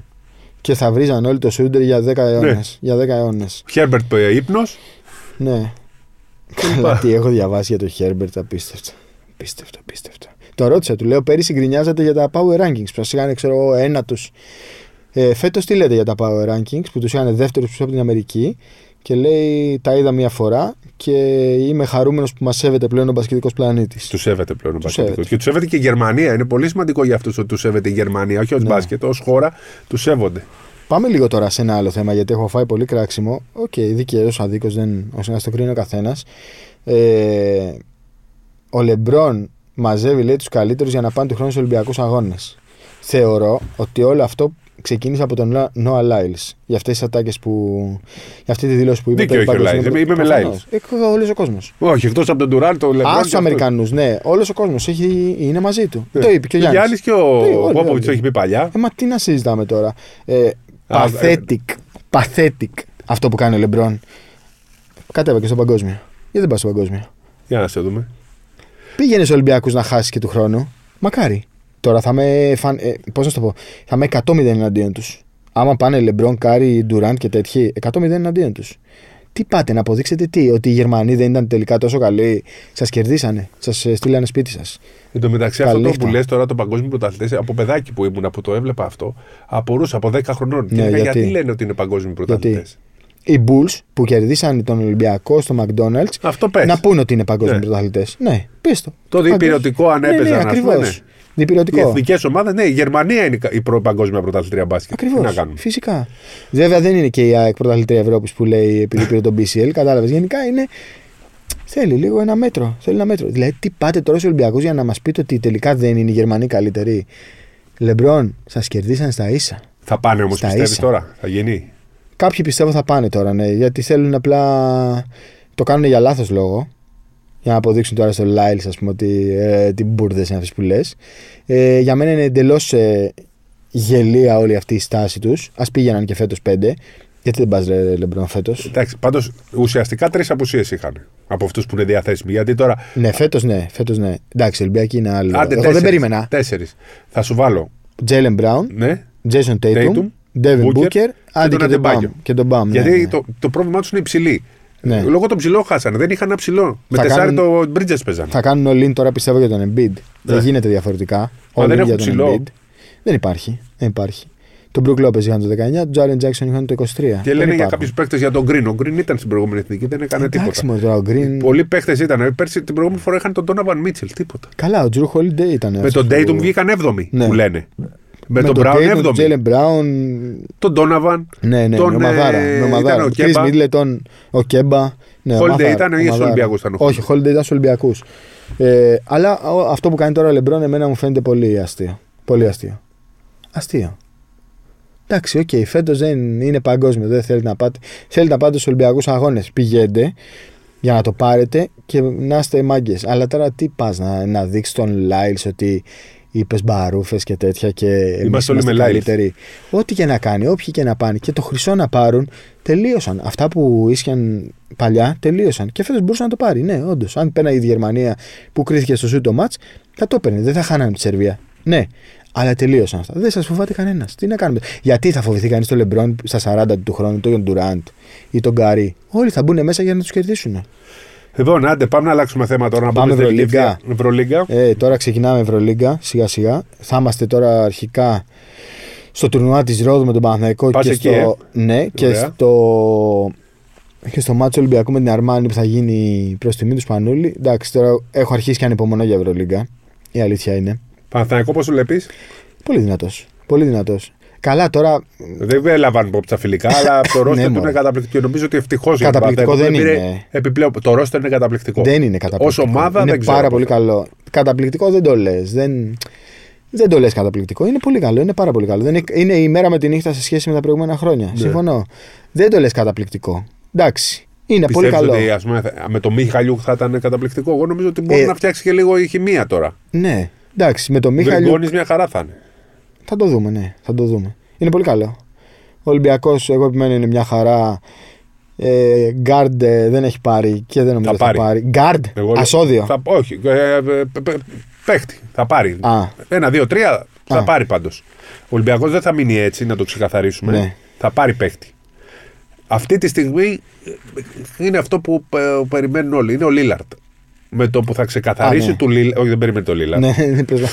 Και θα βρίζαν όλοι το Σούντερ για 10 αιώνες. Ναι. Για 10 αιώνες. Χέρμπερτ ύπνο. Ναι. Καλά, τι έχω διαβάσει για τον Χέρμπερτ, απίστευτο. Απίστευτο, απίστευτο. Το ρώτησα, του λέω πέρυσι γκρινιάζατε για τα Power Rankings που σας είχαν, ξέρω εγώ, ένα του. Ε, Φέτος τι λέτε για τα Power Rankings που τους είχαν δεύτερου από την Αμερική και λέει τα είδα μία φορά και είμαι χαρούμενος που μας σέβεται πλέον ο μπασκετικός πλανήτης. Τους σέβεται πλέον ο μπασκετικός. Και τους σέβεται και η Γερμανία. Είναι πολύ σημαντικό για αυτούς ότι τους σέβεται η Γερμανία, όχι ως ναι. μπάσκετ, ως χώρα τους σέβονται. Πάμε λίγο τώρα σε ένα άλλο θέμα γιατί έχω φάει πολύ κράξιμο. Οκ, okay, δικαίως, αδίκως, δεν. Όσο να το κρίνει ο καθένας. Ε, ο Λεμπρόν μαζεύει λέει τους καλύτερους για να πάνε του χρόνου στους Ολυμπιακούς Αγώνες. Θεωρώ ότι όλο αυτό ξεκίνησε από τον Νόα Λάιλς. Για αυτές τις ατάκες που. Για αυτή τη δήλωση που είπε. Δίκαιο έχει ο Λάιλς. Είμαι με Λάιλς. Όλος ο κόσμος. Όχι, εκτός από τον Ντουράντ, το Λεμπρόν. Α, τους Αμερικανούς, ναι. Όλος ο κόσμος είναι μαζί του. Ναι. Το είπε και ο Γιάννης. και ο Πόποβιτς το έχει πει παλιά. Ε, μα τι να συζητάμε τώρα. Ε, Pathetic. Pathetic αυτό που κάνει ο Λεμπρόν. Κατέβα και στο παγκόσμιο. Γιατί δεν πας στο παγκόσμιο; Για να σε δούμε. Πήγαινε στους Ολυμπιακούς να χάσεις και του χρόνου. Μακάρι. Τώρα θα με. Φαν... Ε, Πώς να το πω; Θα με 100-0 εναντίον τους. Άμα πάνε Λεμπρόν, Κάρι, Ντουράντ και τέτοιοι, 100-0 εναντίον τους. Τι πάτε, να αποδείξετε τι, ότι οι Γερμανοί δεν ήταν τελικά τόσο καλοί. Σας κερδίσανε, σας ε, στείλανε σπίτι σας. Εν τω μεταξύ, αυτό που λες τώρα, το παγκόσμιο πρωταθλητές, από παιδάκι που ήμουν, που το έβλεπα αυτό, απορούσα από 10 χρονών. Ναι, και γιατί; γιατί λένε ότι είναι παγκόσμιο πρωταθλητές; Οι Bulls που κερδίσαν τον Ολυμπιακό στο McDonald's να πούνε ότι είναι παγκόσμιοι ναι. πρωταθλητές. Ναι, πίστο. Το διπυρωτικό αν έπαιζαν, ναι, ναι, ναι. Διπυρωτικό. Οι εθνικές ομάδες, ναι, η Γερμανία είναι η παγκόσμια πρωταθλητρία μπάσκετ. Ακριβώς. Φυσικά. Βέβαια δεν είναι και η ΑΕΚ πρωταθλητρία Ευρώπης που λέει επειδή πήρε τον BCL. Κατάλαβες. Γενικά είναι. Θέλει λίγο ένα μέτρο. Θέλει ένα μέτρο. Δηλαδή, τι πάτε τώρα στους Ολυμπιακούς για να μας πείτε ότι τελικά δεν είναι οι Γερμανοί καλύτεροι; Λεμπρόν, σας κερδίσαν στα ίσα. Θα πάνε όμως, πιστεύεις τώρα, θα γίνει; Κάποιοι πιστεύω θα πάνε τώρα, ναι, γιατί θέλουν απλά. Το κάνουν για λάθος λόγο για να αποδείξουν τώρα στο Λάιλς, ας πούμε, ότι ε, τι μπουρδες είναι αυτές που λες. Ε, για μένα είναι εντελώς ε, γελία όλη αυτή η στάση τους. Α πήγαιναν και φέτος πέντε. Γιατί δεν πας, Λεμπρόν, φέτος; Εντάξει, πάντως ουσιαστικά τρεις απουσίες είχαν από αυτούς που είναι διαθέσιμοι. Γιατί τώρα. Ναι, φέτος ναι, φέτος, ναι. Εντάξει, Ολυμπιακή είναι άλλο. Άντε, Εγώ τέσσερις, δεν περίμενα. Τέσσερις. Θα σου βάλω. Τζέιλεν Μπράουν, ναι. Τζέισον Τέιτουμ, Ντέβιν Μπούκερ, άντε και τον Μπαμ. Γιατί ναι, ναι. Το, το πρόβλημά τους είναι υψηλή. Ναι. Λόγω των ψηλών χάσανε. Δεν είχαν ένα ψηλό. Με τεσσάρι το Bridges παίζανε. Θα κάνουν όλοι τώρα πιστεύω για τον Embiid. Δεν ναι. γίνεται διαφορετικά. Μα δεν έχουν ψηλό. Δεν υπάρχει. Δεν υπάρχει. Τον Μπρουκ Λόπε είχαν το 19, τον Τζάρεν Τζάξον είχαν το 23. Και Δεν λένε για υπάρχουν. κάποιους παίκτες για τον Green. Ο Green ήταν στην προηγούμενη εθνική, δεν έκανε Εντάξει, τίποτα. μωρέ, τώρα ο Green. Πολλοί παίκτες ήταν. Πέρσι την προηγούμενη φορά είχαν τον Donovan Mitchell. Τίποτα. Καλά, ο Τζρου Χολιντέι ήταν. Με αυτός τον που- Dayton βγήκαν 7η Ναι. που λένε. Με, τον τον Brown Tatum, 7η. Τον Jalen Brown. Τον Donovan. Ναι, ναι, τον, με ομαδάρα. ε, με ομαδάρα. ήταν ο Chris Κέμπα. Middleton, ο Κέμπα. Ναι, Holiday ομαδάρα, ήταν ή στους ομαδάρα. Ολυμπιακούς ήταν ο Όχι, Holiday ήταν στους Ολυμπιακούς. Ε, αλλά ο- αυτό που κάνει τώρα ο Λεμπρόν εμένα μου φαίνεται πολύ αστείο. Πολύ αστείο. Αστείο. Εντάξει, ok, okay, φέτος δεν είναι παγκόσμιος. Δεν θέλετε να πάτε. Θέλετε να πάτε στους Ολυμπιακούς Αγώνες. Πηγαίνετε για να το πάρετε και να είστε μάγκες. Αλλά τώρα τι πας να, να δείξεις τον Λάιλς ότι είπες μπαρούφες και τέτοια και εμείς Είμαστε όλοι είμαστε με Lyles. καλύτεροι. Ό,τι και να κάνει, όποιοι και να πάνε και το χρυσό να πάρουν, τελείωσαν. Αυτά που ίσχυαν παλιά τελείωσαν. Και φέτος μπορούσε να το πάρει. Ναι, όντως. Αν πέναγε η Γερμανία που κρίθηκε στο σούτο μάτς, θα το έπαιρνε. Δεν θα χάνανε τη Σερβία. Ναι. Αλλά τελείωσαν αυτά. Δεν σας φοβάται κανένας. Τι να κάνουμε. Γιατί θα φοβηθεί κανείς τον Λεμπρόν στα 40 του χρόνου, τον Ντουράντ ή τον Γκάρι. Όλοι θα μπουν μέσα για να τους κερδίσουν. Λοιπόν, άντε, πάμε να αλλάξουμε θέμα τώρα. Να Πάμε πούμε στη Ευρωλίγκα. Ευρωλίγκα. Ευρωλίγκα. Ε, τώρα ξεκινάμε Ευρωλίγκα σιγά σιγά. Θα είμαστε τώρα αρχικά στο τουρνουά της Ρόδου με τον Παναθηναϊκό Πας και εκεί, στο. Ναι, και Ωραία. στο. Και στο μάτσο Ολυμπιακού με την Αρμάνη που θα γίνει προς τιμή του Σπανούλη. Εντάξει, τώρα έχω αρχίσει και ανυπομονώ για Ευρωλίγκα. Η αλήθεια είναι. Παναθηναϊκό, πώς το βλέπεις; Πολύ δυνατός. Πολύ δυνατός. Καλά, τώρα Δεν έλαβαν υπόψη τα φιλικά, αλλά το ρόστερ του Ναι, μωρέ. είναι καταπληκτικό. Νομίζω ότι ευτυχώς Καταπληκτικό δεν είναι. Επιπλέον, το ρόστερ είναι καταπληκτικό. δεν είναι καταπληκτικό. Ως ομάδα είναι δεν ξέρω πάρα πώς πολύ θα- καλό. Καταπληκτικό δεν το λες. Δεν, δεν το λες καταπληκτικό. Είναι πολύ καλό. Είναι πάρα πολύ καλό. Δεν είναι, είναι η μέρα με τη νύχτα σε σχέση με τα προηγούμενα χρόνια. Ναι. Συμφωνώ. Δεν το λες καταπληκτικό. Εντάξει. Είναι πολύ Πιστεύεις καλό. ότι ας πούμε, θα- με το Μιχαλιούκ θα ήταν καταπληκτικό; Εγώ νομίζω ότι μπορεί Ε, να φτιάξει και λίγο η χημεία τώρα. Ναι. Εντάξει. Με το Ο Μίχαλ. Γκριγκόνης μια χαρά θα είναι. Θα το δούμε, ναι. Θα το δούμε. Είναι πολύ καλό. Ο Ολυμπιακός, εγώ επιμένω, είναι μια χαρά. Ε, Γκάρντ ε, δεν έχει πάρει και δεν νομίζω Θα ότι θα πάρει. πάρει. Γκάρντ, Εγώ- άσο-δύο. Θα, όχι. Ε, ε, πε- πε- παίχτη. Θα πάρει. Α, Ένα, δύο, τρία θα Α. πάρει πάντως. Ο Ολυμπιακός δεν θα μείνει έτσι, να το ξεκαθαρίσουμε. Ναι. Θα πάρει παίχτη. Αυτή τη στιγμή ε, είναι αυτό που ε, περιμένουν όλοι. Είναι ο Λίλαρντ. Με το που θα ξεκαθαρίσει Α, ναι. του Λίλαρντ. Όχι, δεν περιμένει το Λίλαρντ. ναι, δεν προσπα-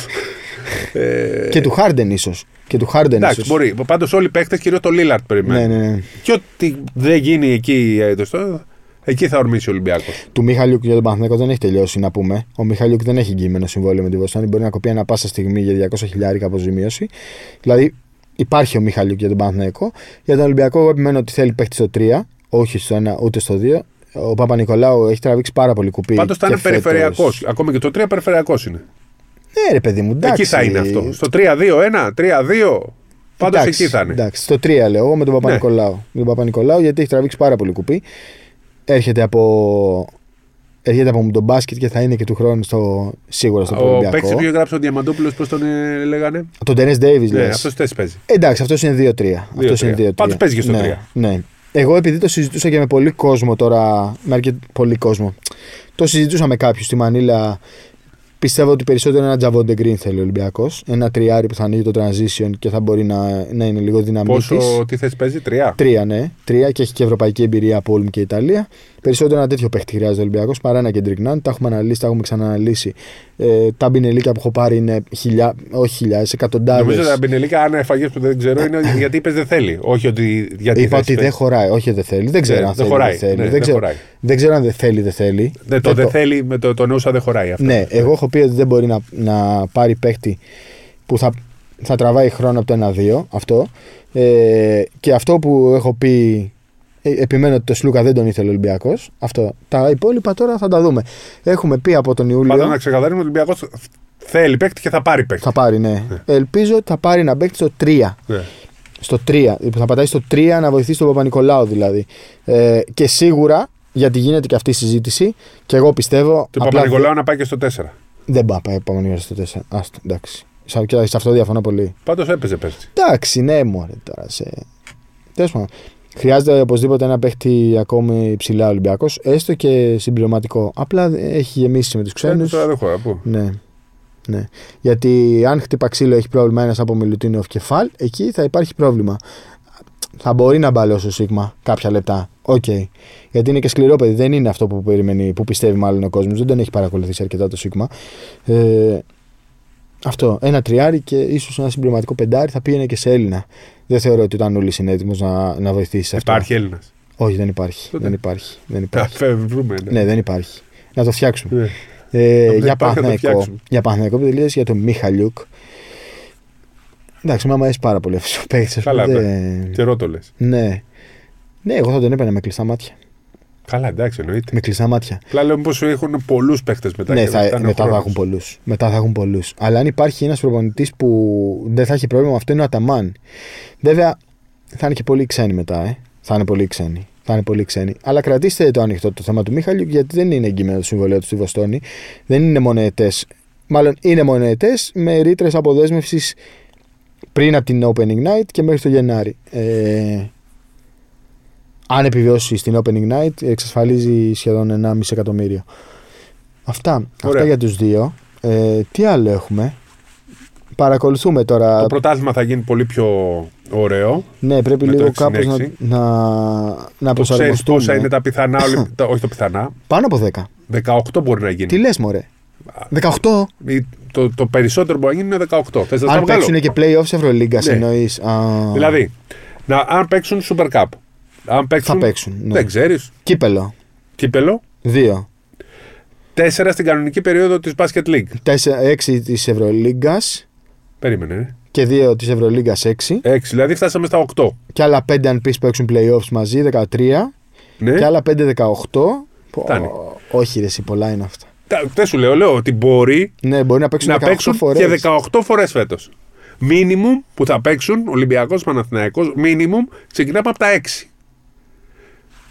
Ε, και του Χάρντεν ίσως. Και του Χάρντεν εντάξει, ίσως. μπορεί. Πάντως όλοι οι παίχτε κυρίως το Λίλαρτ Ναι, περιμένουν. ναι, ναι. Και ό,τι δεν γίνει εκεί, ε, το στο- εκεί θα ορμήσει ο Ολυμπιακός. Του Μιχαλιούκ για τον Παναθηναϊκό δεν έχει τελειώσει να πούμε. Ο Μιχαλιούκ δεν έχει εγγυημένο συμβόλαιο με τη Βοστόνη. Μπορεί να κοπεί ανά πάσα στιγμή για 200 χιλιάρικα αποζημίωση. Δηλαδή υπάρχει ο Μιχαλιούκ για τον Παναθηναϊκό. Για τον Ολυμπιακό, εγώ επιμένω ότι θέλει παίχτη στο 3, όχι στο 1 ούτε στο 2. Ο Παπα-Νικολάου έχει τραβήξει πάρα πολύ κουπί. Πάντως θα και είναι φέτος. περιφερειακός. Ακόμα και το 3 περιφερειακός είναι. Ναι, ρε παιδί μου, εντάξει. Εκεί θα είναι αυτό. Στο 3-2-1, 3-2. Πάντως Εντάξει, εκεί θα είναι. Εντάξει, στο 3 λέω εγώ με τον Παπα-Νικολάου. Με τον Παπα-Νικολάου γιατί έχει τραβήξει πάρα πολύ κουπί. Έρχεται από. Έρχεται από τον μπάσκετ και θα είναι και του χρόνου στο, σίγουρα στο Ο παίκτης Ολυμπιακό. που είχε γράψει ο Διαμαντόπουλος, πώς τον ε, λέγανε; Τον Τενές Ντέιβις Ναι, λες. αυτός τι παίζει. Εντάξει, αυτός είναι 2-3. Αυτός είναι 2-3. Πάντως παίζει και στο ναι, τρία. Ναι. Εγώ επειδή το συζητούσα και με πολύ κόσμο τώρα. Με αρκετ πολύ κόσμο. Το συζητούσα με κάποιους στη Μανίλα. Πιστεύω ότι περισσότερο ένα Τζαβόντε Γκριν θέλει ο Ολυμπιακός. Ένα τριάρι που θα ανοίγει το transition και θα μπορεί να, να είναι λίγο δυναμική. Πόσο, τι θέση παίζει, τρία; Τρία, ναι. Τρία και έχει και ευρωπαϊκή εμπειρία από Όλμ και Ιταλία. Περισσότερο ένα τέτοιο παίχτη χρειάζεται ο Ολυμπιακός παρά ένα Κεντρικ Νάντ. Τα έχουμε αναλύσει, τα έχουμε ξαναναλύσει. Ε, τα μπινελίκια που έχω πάρει είναι χιλιά, όχι χιλιάδε, εκατοντάδες. Νομίζω ότι τα μπινελίκα, αν εφαγέ που δεν ξέρω, είναι γιατί είπες δεν θέλει. Όχι ότι γιατί Είπα θέση ότι δεν παίζει. χωράει. Όχι, δεν θέλει. Δεν ξέρω Ναι, αν δεν θέλει. χωράει. Δεν, θέλει. Ναι, δεν, δεν ξέρω, χωράει. δεν ξέρω αν δεν θέλει. Δεν θέλει. Δεν, το δεν θέλει, με το, το νόουσα δεν χωράει αυτό. Ναι, εγώ έχω πει ότι δεν μπορεί να, να πάρει παίχτη που θα, θα τραβάει χρόνο από το 1-2. Αυτό. Ε, και αυτό που έχω πει. Ε, Επιμένω ότι το Σλούκα δεν τον ήθελε ο Ολυμπιακός. Αυτό. Τα υπόλοιπα τώρα θα τα δούμε. Έχουμε πει από τον Ιούλιο. Πάντα να ξεκαθαρίσουμε ότι ο Ολυμπιακός θέλει παίκτη και θα πάρει παίκτη. Θα πάρει, ναι. Ελπίζω ότι θα πάρει ένα παίκτη στο 3. Ναι. Στο 3. Θα πατάει στο 3 να βοηθήσει τον Παπα-Νικολάου δηλαδή. Ε, και σίγουρα, γιατί γίνεται και αυτή η συζήτηση, και εγώ πιστεύω. Του απλά Παπα-Νικολάου να πάει και στο 4. Δεν πάει πάει Παπα-Νικολάου στο 4. Άστο, εντάξει. Σε, και σε αυτό διαφωνώ πολύ. Πάντως έπαιζε πέρσι. Εντάξει, ναι, μωρέ τώρα. Σε... Τέλος πάντων. Χρειάζεται οπωσδήποτε ένα παίχτη ακόμη ψηλά Ολυμπιακός, έστω και συμπληρωματικό. Απλά έχει γεμίσει με τους ξένους. Τώρα δεν χωρά. Πού. Ναι. ναι. Γιατί αν χτύπα ξύλο έχει πρόβλημα ένας από Μιλουτίνοφ και Φαλ, εκεί θα υπάρχει πρόβλημα. Θα μπορεί να μπαλώσει ο Σίγμα κάποια λεπτά. Οκ. Γιατί είναι και σκληρό παιδί. Δεν είναι αυτό που περιμένει, που πιστεύει μάλλον ο κόσμος. Δεν τον έχει παρακολουθήσει αρκετά το Σίγμα. Ε, Αυτό. Ένα τριάρι και ίσως ένα συμπληρωματικό πεντάρι θα πήγαινε και σε Έλληνα. Δεν θεωρώ ότι ο Τανούλης είναι έτοιμο να, να βοηθήσει σε αυτό. Υπάρχει Έλληνας. Όχι, δεν υπάρχει. Τότε. Δεν υπάρχει. Δεν υπάρχει. Θα βρούμε. Ναι. ναι, δεν υπάρχει. Να το φτιάξουμε. Ναι. Ε, δεν για υπάρχει, θα το Παναθηναϊκό. φτιάξουμε. Για Παναθηναϊκό που τελείωσε για τον Μίχαλιουκ. Εντάξει, μου αρέσει πάρα πολύ αυτός ο παίκτης. Καλά, Καιρό το λες. Ναι. Ναι, εγώ θα τον έπαιρνα με κλειστά μάτια. Καλά, εντάξει, εννοείται. Με κλειστά μάτια. Απλά λέω πω έχουν πολλούς παίχτε μετά. ναι, και θα, είναι ο μετά θα χρόνος. έχουν πολλούς. Μετά θα έχουν πολλούς. Αλλά αν υπάρχει ένας προπονητής που δεν θα έχει πρόβλημα με αυτό είναι ο Αταμάν. Βέβαια θα είναι και πολύ ξένοι μετά, ε. Θα είναι πολύ ξένοι. Θα είναι πολύ ξένοι. Αλλά κρατήστε το ανοιχτό το θέμα του Μίχαλιου γιατί δεν είναι εγγυημένο το συμβολέο του στη Βοστόνη. Δεν είναι μονοετέ. Μάλλον είναι μονοετέ με ρήτρες αποδέσμευσης πριν από την Opening Night και μέχρι το Γενάρη. Ε, αν επιβιώσει στην Opening Night, εξασφαλίζει σχεδόν 1,5 εκατομμύριο. Αυτά. Αυτά Ωραία. για τους δύο. Ε, τι άλλο έχουμε; Παρακολουθούμε τώρα. Το πρωτάθλημα θα γίνει πολύ πιο ωραίο. Ναι, πρέπει με το λίγο κάπως να, 6-6. να, να Το ξέρεις προσαρμοστούμε. πόσα είναι τα πιθανά. Ολυ- τα- όχι τα πιθανά. Πάνω από 10. 18 μπορεί να γίνει. Τι λες μωρέ; 18. Ή Το, το περισσότερο μπορεί να γίνει είναι 18. Θες να τα Αν βγάλω; παίξουν και playoffs Ευρωλίγκας Ναι. εννοείς. Α, Δηλαδή, να, αν παίξουν Super Cup. Αν παίξουν, Θα παίξουν, ναι. Δεν ξέρεις. Κύπελο. Κύπελο. 2. 4 στην κανονική περίοδο της Basket League. 6 της Ευρωλίγκας Περίμενε. ε. και 2 της Ευρωλίγκας 6. 6, δηλαδή φτάσαμε στα 8. Και άλλα 5 αν πεις παίξουν playoffs μαζί, 13. Ναι. Και άλλα 5-18. Πω, Φτάνει. όχι ρε, εσύ, πολλά είναι αυτά. Τα- Δεν σου λέω, λέω ότι μπορεί Ναι, μπορεί να παίξουν να 18 παίξουν φορές. και 18 φορές φέτος. Μίνιμουμ που θα παίξουν Ολυμπιακός Παναθηναϊκός, μίνιμουμ ξεκινάμε από τα 6.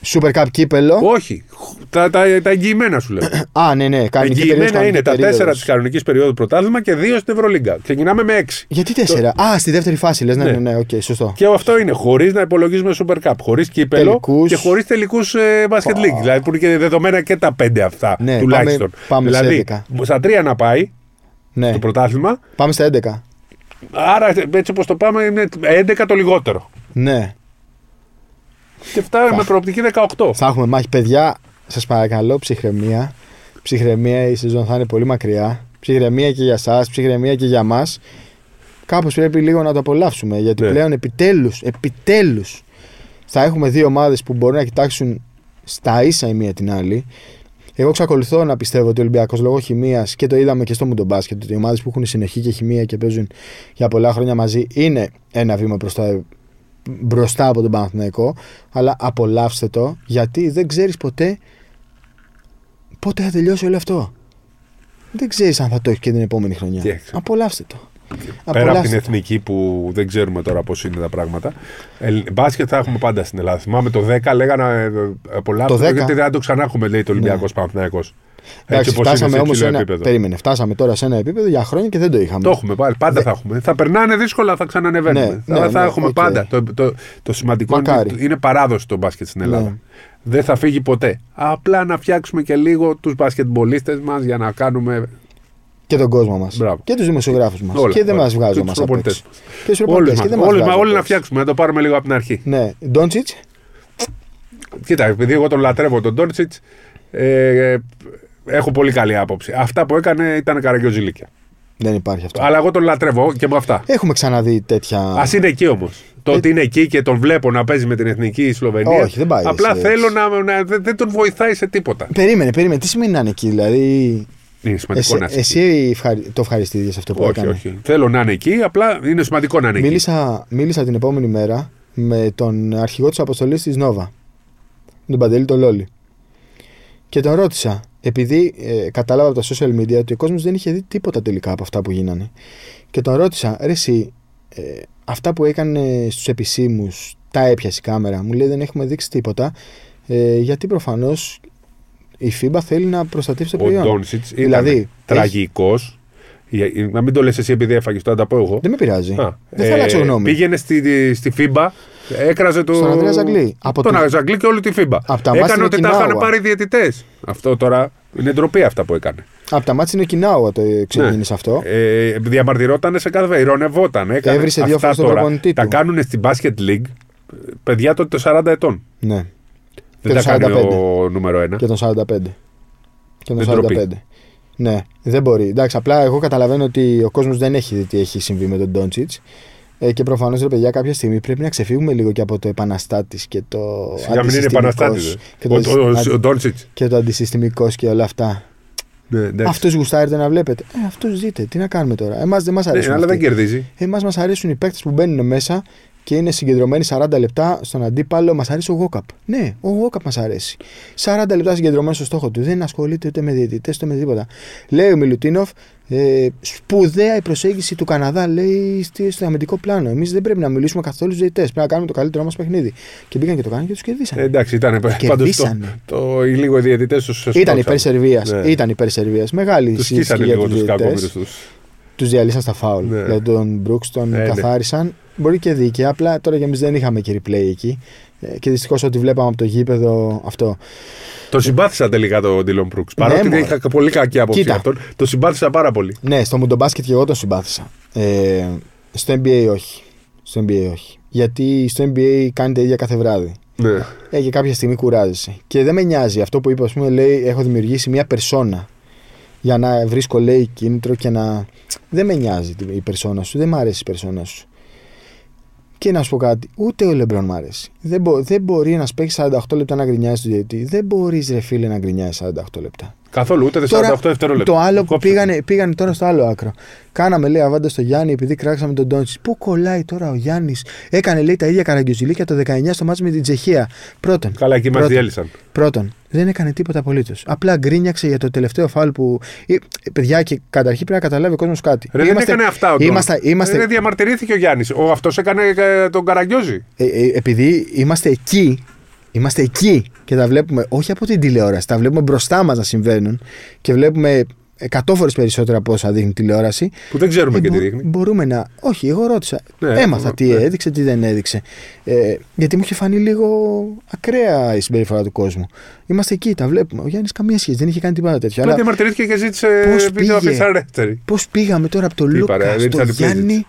Super Cup κύπελλο. Όχι. Τα, τα, τα εγγυημένα σου λέω. Α, ναι, ναι. Κανονική περίοδος, εγγυημένα είναι κανονική τα 4 περίοδος. της κανονικής περίοδου πρωτάθλημα και 2 στην Ευρωλίγκα. Ξεκινάμε με 6. Γιατί 4. Α, στη δεύτερη φάση λες. Ναι, Ναι. ναι, ναι, οκ, σωστό. Και αυτό είναι χωρίς να υπολογίζουμε Super Cup, χωρίς κύπελλο Τελικούς. και χωρίς τελικούς ε, Basket League. Δηλαδή που είναι και δεδομένα και τα 5 αυτά Ναι, τουλάχιστον. πάμε- πάμε σε δηλαδή 11. στα 3 να πάει Ναι. το πρωτάθλημα. Πάμε στα 11. Άρα έτσι όπως το πάμε είναι 11 το λιγότερο. Ναι. Και φτάνουμε με προοπτική 18. Θα έχουμε μάχη, παιδιά. Σας παρακαλώ, ψυχραιμία. Ψυχραιμία, η σεζόν θα είναι πολύ μακριά. Ψυχραιμία και για εσά, ψυχραιμία και για εμά. Κάπως πρέπει λίγο να το απολαύσουμε. Γιατί Ναι. πλέον επιτέλους, επιτέλους θα έχουμε δύο ομάδες που μπορούν να κοιτάξουν στα ίσα η μία την άλλη. Εγώ εξακολουθώ να πιστεύω ότι ο Ολυμπιακός λόγω χημίας και το είδαμε και στο Μουντομπάσκετ ότι οι ομάδες που έχουν συνοχή και χημία και παίζουν για πολλά χρόνια μαζί είναι ένα βήμα μπροστά, μπροστά από τον Παναθηναϊκό. Αλλά απολαύστε το γιατί δεν ξέρεις ποτέ πότε θα τελειώσει όλο αυτό. Δεν ξέρεις αν θα το έχεις και την επόμενη χρονιά. Τι έξω. Απολαύστε το. Πέρα από την Απολαύστε το. εθνική που δεν ξέρουμε τώρα πώς είναι τα πράγματα. Ε, μπάσκετ θα έχουμε πάντα στην Ελλάδα. Θυμάμαι το 10 λέγανε ε, πολλά. Το 10. Γιατί δεν θα το ξανά έχουμε, λέει το Ολυμπιακός Παναθηναϊκό. Εντάξει, όπως είναι φτάσαμε σε όμως υψηλό ένα. επίπεδο. Περίμενε, φτάσαμε τώρα σε ένα επίπεδο για χρόνια και δεν το είχαμε. Το έχουμε πάλι. Πάντα θα έχουμε. Θα περνάνε δύσκολα, θα ξανανεβαίνουμε. Ναι, Αλλά ναι, θα ναι, έχουμε οκ. πάντα. Το, το, το σημαντικό είναι, Μακάρι. είναι παράδοση το μπάσκετ στην Ελλάδα. Ναι. Δεν θα φύγει ποτέ. Απλά να φτιάξουμε και λίγο τους μπασκετμπολίστες μας για να κάνουμε. Και τον κόσμο μας. Μπράβο. Και τους δημοσιογράφους μας. Όλα, Και δεν όλα. μας βγάζουν Και μας τους προπονητές. Και τους Όλοι, προπονητές. Και δεν μας όλοι, βγάζουν όλοι απ' να έξω. φτιάξουμε, να το πάρουμε λίγο από την αρχή. Ναι, Ντόντσιτς; Κοίτα, επειδή εγώ τον λατρεύω τον Τόρτσιτ, ε, έχω πολύ καλή άποψη. Αυτά που έκανε ήταν καραγκιόζηλίκια. Δεν υπάρχει αυτό. Αλλά εγώ τον λατρεύω και με αυτά. Έχουμε ξαναδεί τέτοια. Α είναι εκεί όμως. Το ότι είναι εκεί και τον βλέπω να παίζει με την εθνική Σλοβενία. Όχι, δεν πάει Απλά έτσι. θέλω να, να- δεν, δεν τον βοηθάει σε τίποτα. Περίμενε, περίμενε. Τι σημαίνει να είναι εκεί, δηλαδή; Είναι σημαντικό Εσύ, να είναι εσύ ευχαρι- το ευχαριστήθηκε σε αυτό που Όχι, έκανε; όχι. Θέλω να είναι εκεί, απλά είναι σημαντικό να είναι εκεί. Μίλησα, μίλησα την επόμενη μέρα με τον αρχηγό της αποστολής της Νόβα, τον Παντελή τον Λόλι. Και τον ρώτησα, επειδή ε, κατάλαβα από τα social media ότι ο κόσμος δεν είχε δει τίποτα τελικά από αυτά που γίνανε. Και τον ρώτησα, ρε εσύ, ε, αυτά που έκανε στους επισήμους, τα έπιασε η κάμερα. Μου λέει δεν έχουμε δείξει τίποτα. Ε, γιατί προφανώς η FIBA θέλει να προστατεύσει το Ο προϊόν. Ντόνσιτς ήταν Δηλαδή, τραγικός. Να μην το λες εσύ επειδή έφαγες, το να τα πω εγώ. Δεν με πειράζει. Α, δεν θα ε, αλλάξω γνώμη. Πήγαινε στη, στη FIBA, έκραζε το. Στον Ανδρέας Ζαγκλή. Από τον τη- Ανδρέας Ζαγκλή και όλη τη FIBA. Από τα μάτια έκανε ότι στην τα είχαν Οκινάουα. πάρει διαιτητές. Αυτό τώρα είναι ντροπή αυτά που έκανε. Από τα μάτια είναι ο Κινάουα το ξεκίνησε αυτό. Ε, διαμαρτυρόταν σε κάθε ηρωνευόταν. Έκανε. Έβρισε δύο Αυτά φορές τον τώρα προπονητή Τα του. κάνουν στην Basket League παιδιά τότε 40 ετών. Ναι. Δεν το τα κάνει 45. ο νούμερο 1. Και τον 45. Και τον Δεν ντροπή. 45. Ναι, δεν μπορεί. Εντάξει, απλά εγώ καταλαβαίνω ότι ο κόσμος δεν έχει δει τι έχει συμβεί με τον Ντόντσιτ. Ε, και προφανώς, ρε παιδιά, κάποια στιγμή πρέπει να ξεφύγουμε λίγο και από το επαναστάτης και το. Σιγά μην είναι επαναστάτης. Και το, Ο, ο, ο Ντόντσιτ. και το αντισυστημικός και όλα αυτά. Ναι, εντάξει. Αυτό γουστάρετε να βλέπετε. Ε, αυτό ζείτε. Τι να κάνουμε τώρα. Εμάς δεν μας αρέσουν. Ναι, αλλά δεν αυτοί. κερδίζει. Εμάς μας αρέσουν οι παίκτες που μπαίνουν μέσα και είναι συγκεντρωμένοι 40 λεπτά στον αντίπαλο. Μας αρέσει ο Γόκαπ. Ναι, ο Γόκαπ μας αρέσει. 40 λεπτά συγκεντρωμένο στο στόχο του. Δεν ασχολείται ούτε με διαιτητές ούτε με τίποτα. Λέει ο Μιλουτίνοφ, ε, σπουδαία η προσέγγιση του Καναδά, λέει στη- στο αμυντικό πλάνο. Εμείς δεν πρέπει να μιλήσουμε καθόλου στους διαιτητές. Πρέπει να κάνουμε το καλύτερό μας παιχνίδι. Και μπήκαν και το κάνανε και τους κερδίσανε. Ε, εντάξει, ήταν πάντως το, κερδίσανε. το, οι λίγο οι διαιτητές τους. Ήταν υπέρ Σερβίας. Ναι. Ήταν υπέρ Σερβίας. Μεγάλη Τους συζήτηση σκίσανε για λίγο τους τους διαιτητές. κακόμοιρους τους. Τους διαλύσαν στα φάουλ. Ναι. Για τον Μπρούξ τον Ε, ναι. καθάρισαν. Μπορεί και δίκαια. Απλά τώρα και εμείς δεν είχαμε και replay εκεί. Ε, Και δυστυχώς ό,τι βλέπαμε από το γήπεδο αυτό. Το συμπάθησα τελικά τον Ντίλον Μπρούξ. Ναι, Παρότι μωρέ. είχα πολύ κακή άποψη Κοίτα. για αυτόν, το συμπάθησα πάρα πολύ. Ναι, στο μουντομπάσκετ και εγώ τον συμπάθησα. Ε, στο NBA όχι. Στο NBA όχι. Γιατί στο NBA κάνει τα ίδια κάθε βράδυ. Ναι. Ε, και κάποια στιγμή κουράζεσαι. Και δεν με νοιάζει αυτό που είπε, ας πούμε, λέει: Έχω δημιουργήσει μια περσόνα. Για να βρίσκω, λέει, κίνητρο και να. Δεν με νοιάζει η περσόνα σου. Δεν μ' αρέσει η περσόνα σου. Και να σου πω κάτι, ούτε ο Λεμπρόν μ' αρέσει. Δεν, μπο- δεν μπορεί να σπέξει 48 λεπτά να γκρινιάζει του διαιτητή. Δεν μπορείς, ρε φίλε, να γκρινιάζει 48 λεπτά. Καθόλου, ούτε 48 Τώρα, δευτερόλεπτα. το άλλο που Κόψε. πήγανε, πήγανε τώρα στο άλλο άκρο. Κάναμε λέει αβάντα στο Γιάννη επειδή κράξαμε τον Ντόντσις. Πού κολλάει τώρα ο Γιάννης; Έκανε λέει τα ίδια καραγκιόζηλίκια το 19 στο μάτς με την Τσεχία. Πρώτον, Καλά, εκεί μας Πρώτον. διέλυσαν. πρώτον, δεν έκανε τίποτα απολύτως. Απλά γκρίνιαξε για το τελευταίο φάουλ που. Ε, παιδιά, και καταρχήν πρέπει να καταλάβει ο κόσμος κάτι. Ρε, δεν έκανε αυτά ο είμαστε, Ντόνι. είμαστε, Δεν διαμαρτυρήθηκε ο Γιάννης. Ο αυτός έκανε ε, τον Καραγκιόζη. ε, ε, επειδή είμαστε εκεί, είμαστε εκεί και τα βλέπουμε όχι από την τηλεόραση, τα βλέπουμε μπροστά μας να συμβαίνουν και βλέπουμε 100 φορές περισσότερα από όσα δείχνει η τηλεόραση. Που δεν ξέρουμε Ε, και τι μπο- δείχνει. Μπορούμε να. Όχι, εγώ ρώτησα. Ναι, Έμαθα ναι, τι ναι. έδειξε, τι δεν έδειξε. Ε, γιατί μου είχε φανεί λίγο ακραία η συμπεριφορά του κόσμου. Είμαστε εκεί, τα βλέπουμε. Ο Γιάννης καμία σχέση, δεν είχε κάνει τίποτα τέτοιο. Απλά Αλλά διαμαρτυρήθηκε και ζήτησε Πώς βίντεο πήγε; απευθαρέστερη. πώς πήγαμε τώρα από το Τι είπα, ρε, Λούκα δεν στο ήταν Γιάννη.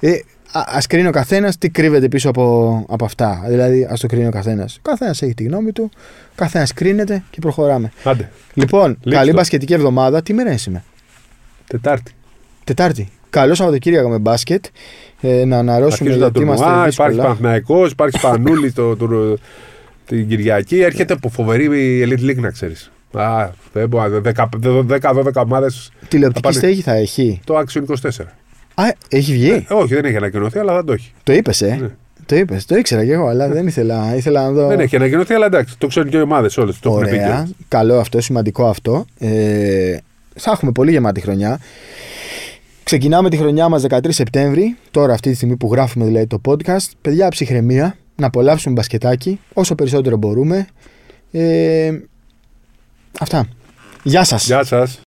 Ε, Α κρίνει ο καθένας τι κρύβεται πίσω από, από αυτά. Δηλαδή, ας το κρίνει ο καθένας. Ο καθένας έχει τη γνώμη του, ο καθένας κρίνεται και προχωράμε. Άντε, Λοιπόν, Λήξτε καλή το. μπασκετική εβδομάδα. Τι μέρα είναι σήμερα. Τετάρτη. Τετάρτη. Καλό Σαββατοκύριακο με μπάσκετ. Ε, να αναρρώσουμε Αρχίζουν τα γιατί είμαστε τουρνουά, δύσκολα. υπάρχει Παναθηναϊκός, υπάρχει Πανούλη το, το, την Κυριακή. Έρχεται από φοβερή η Elite League, να ξέρεις. Α, δεν μπορεί. 10-12 ομάδες Τηλεοπτική θα πάνε- στέγη θα έχει; το Action 24. Α, έχει βγει; Ε, όχι, δεν έχει ανακοινωθεί, αλλά θα το έχει. Το είπες, ε; Ναι. Το είπες. Το ήξερα κι εγώ, αλλά δεν ήθελα, ήθελα να δω. Δεν έχει ανακοινωθεί, αλλά εντάξει, το ξέρουν και οι ομάδες όλες. Το έχουν πει Ωραία. και. Καλό αυτό, σημαντικό αυτό. Ε, θα έχουμε πολύ γεμάτη χρονιά. Ξεκινάμε τη χρονιά μας 13 Σεπτέμβρη, τώρα αυτή τη στιγμή που γράφουμε δηλαδή το podcast. Παιδιά, ψυχραιμία, να απολαύσουμε μπασκετάκι όσο περισσότερο μπορούμε. Ε, αυτά. Γεια σας. Γεια σας.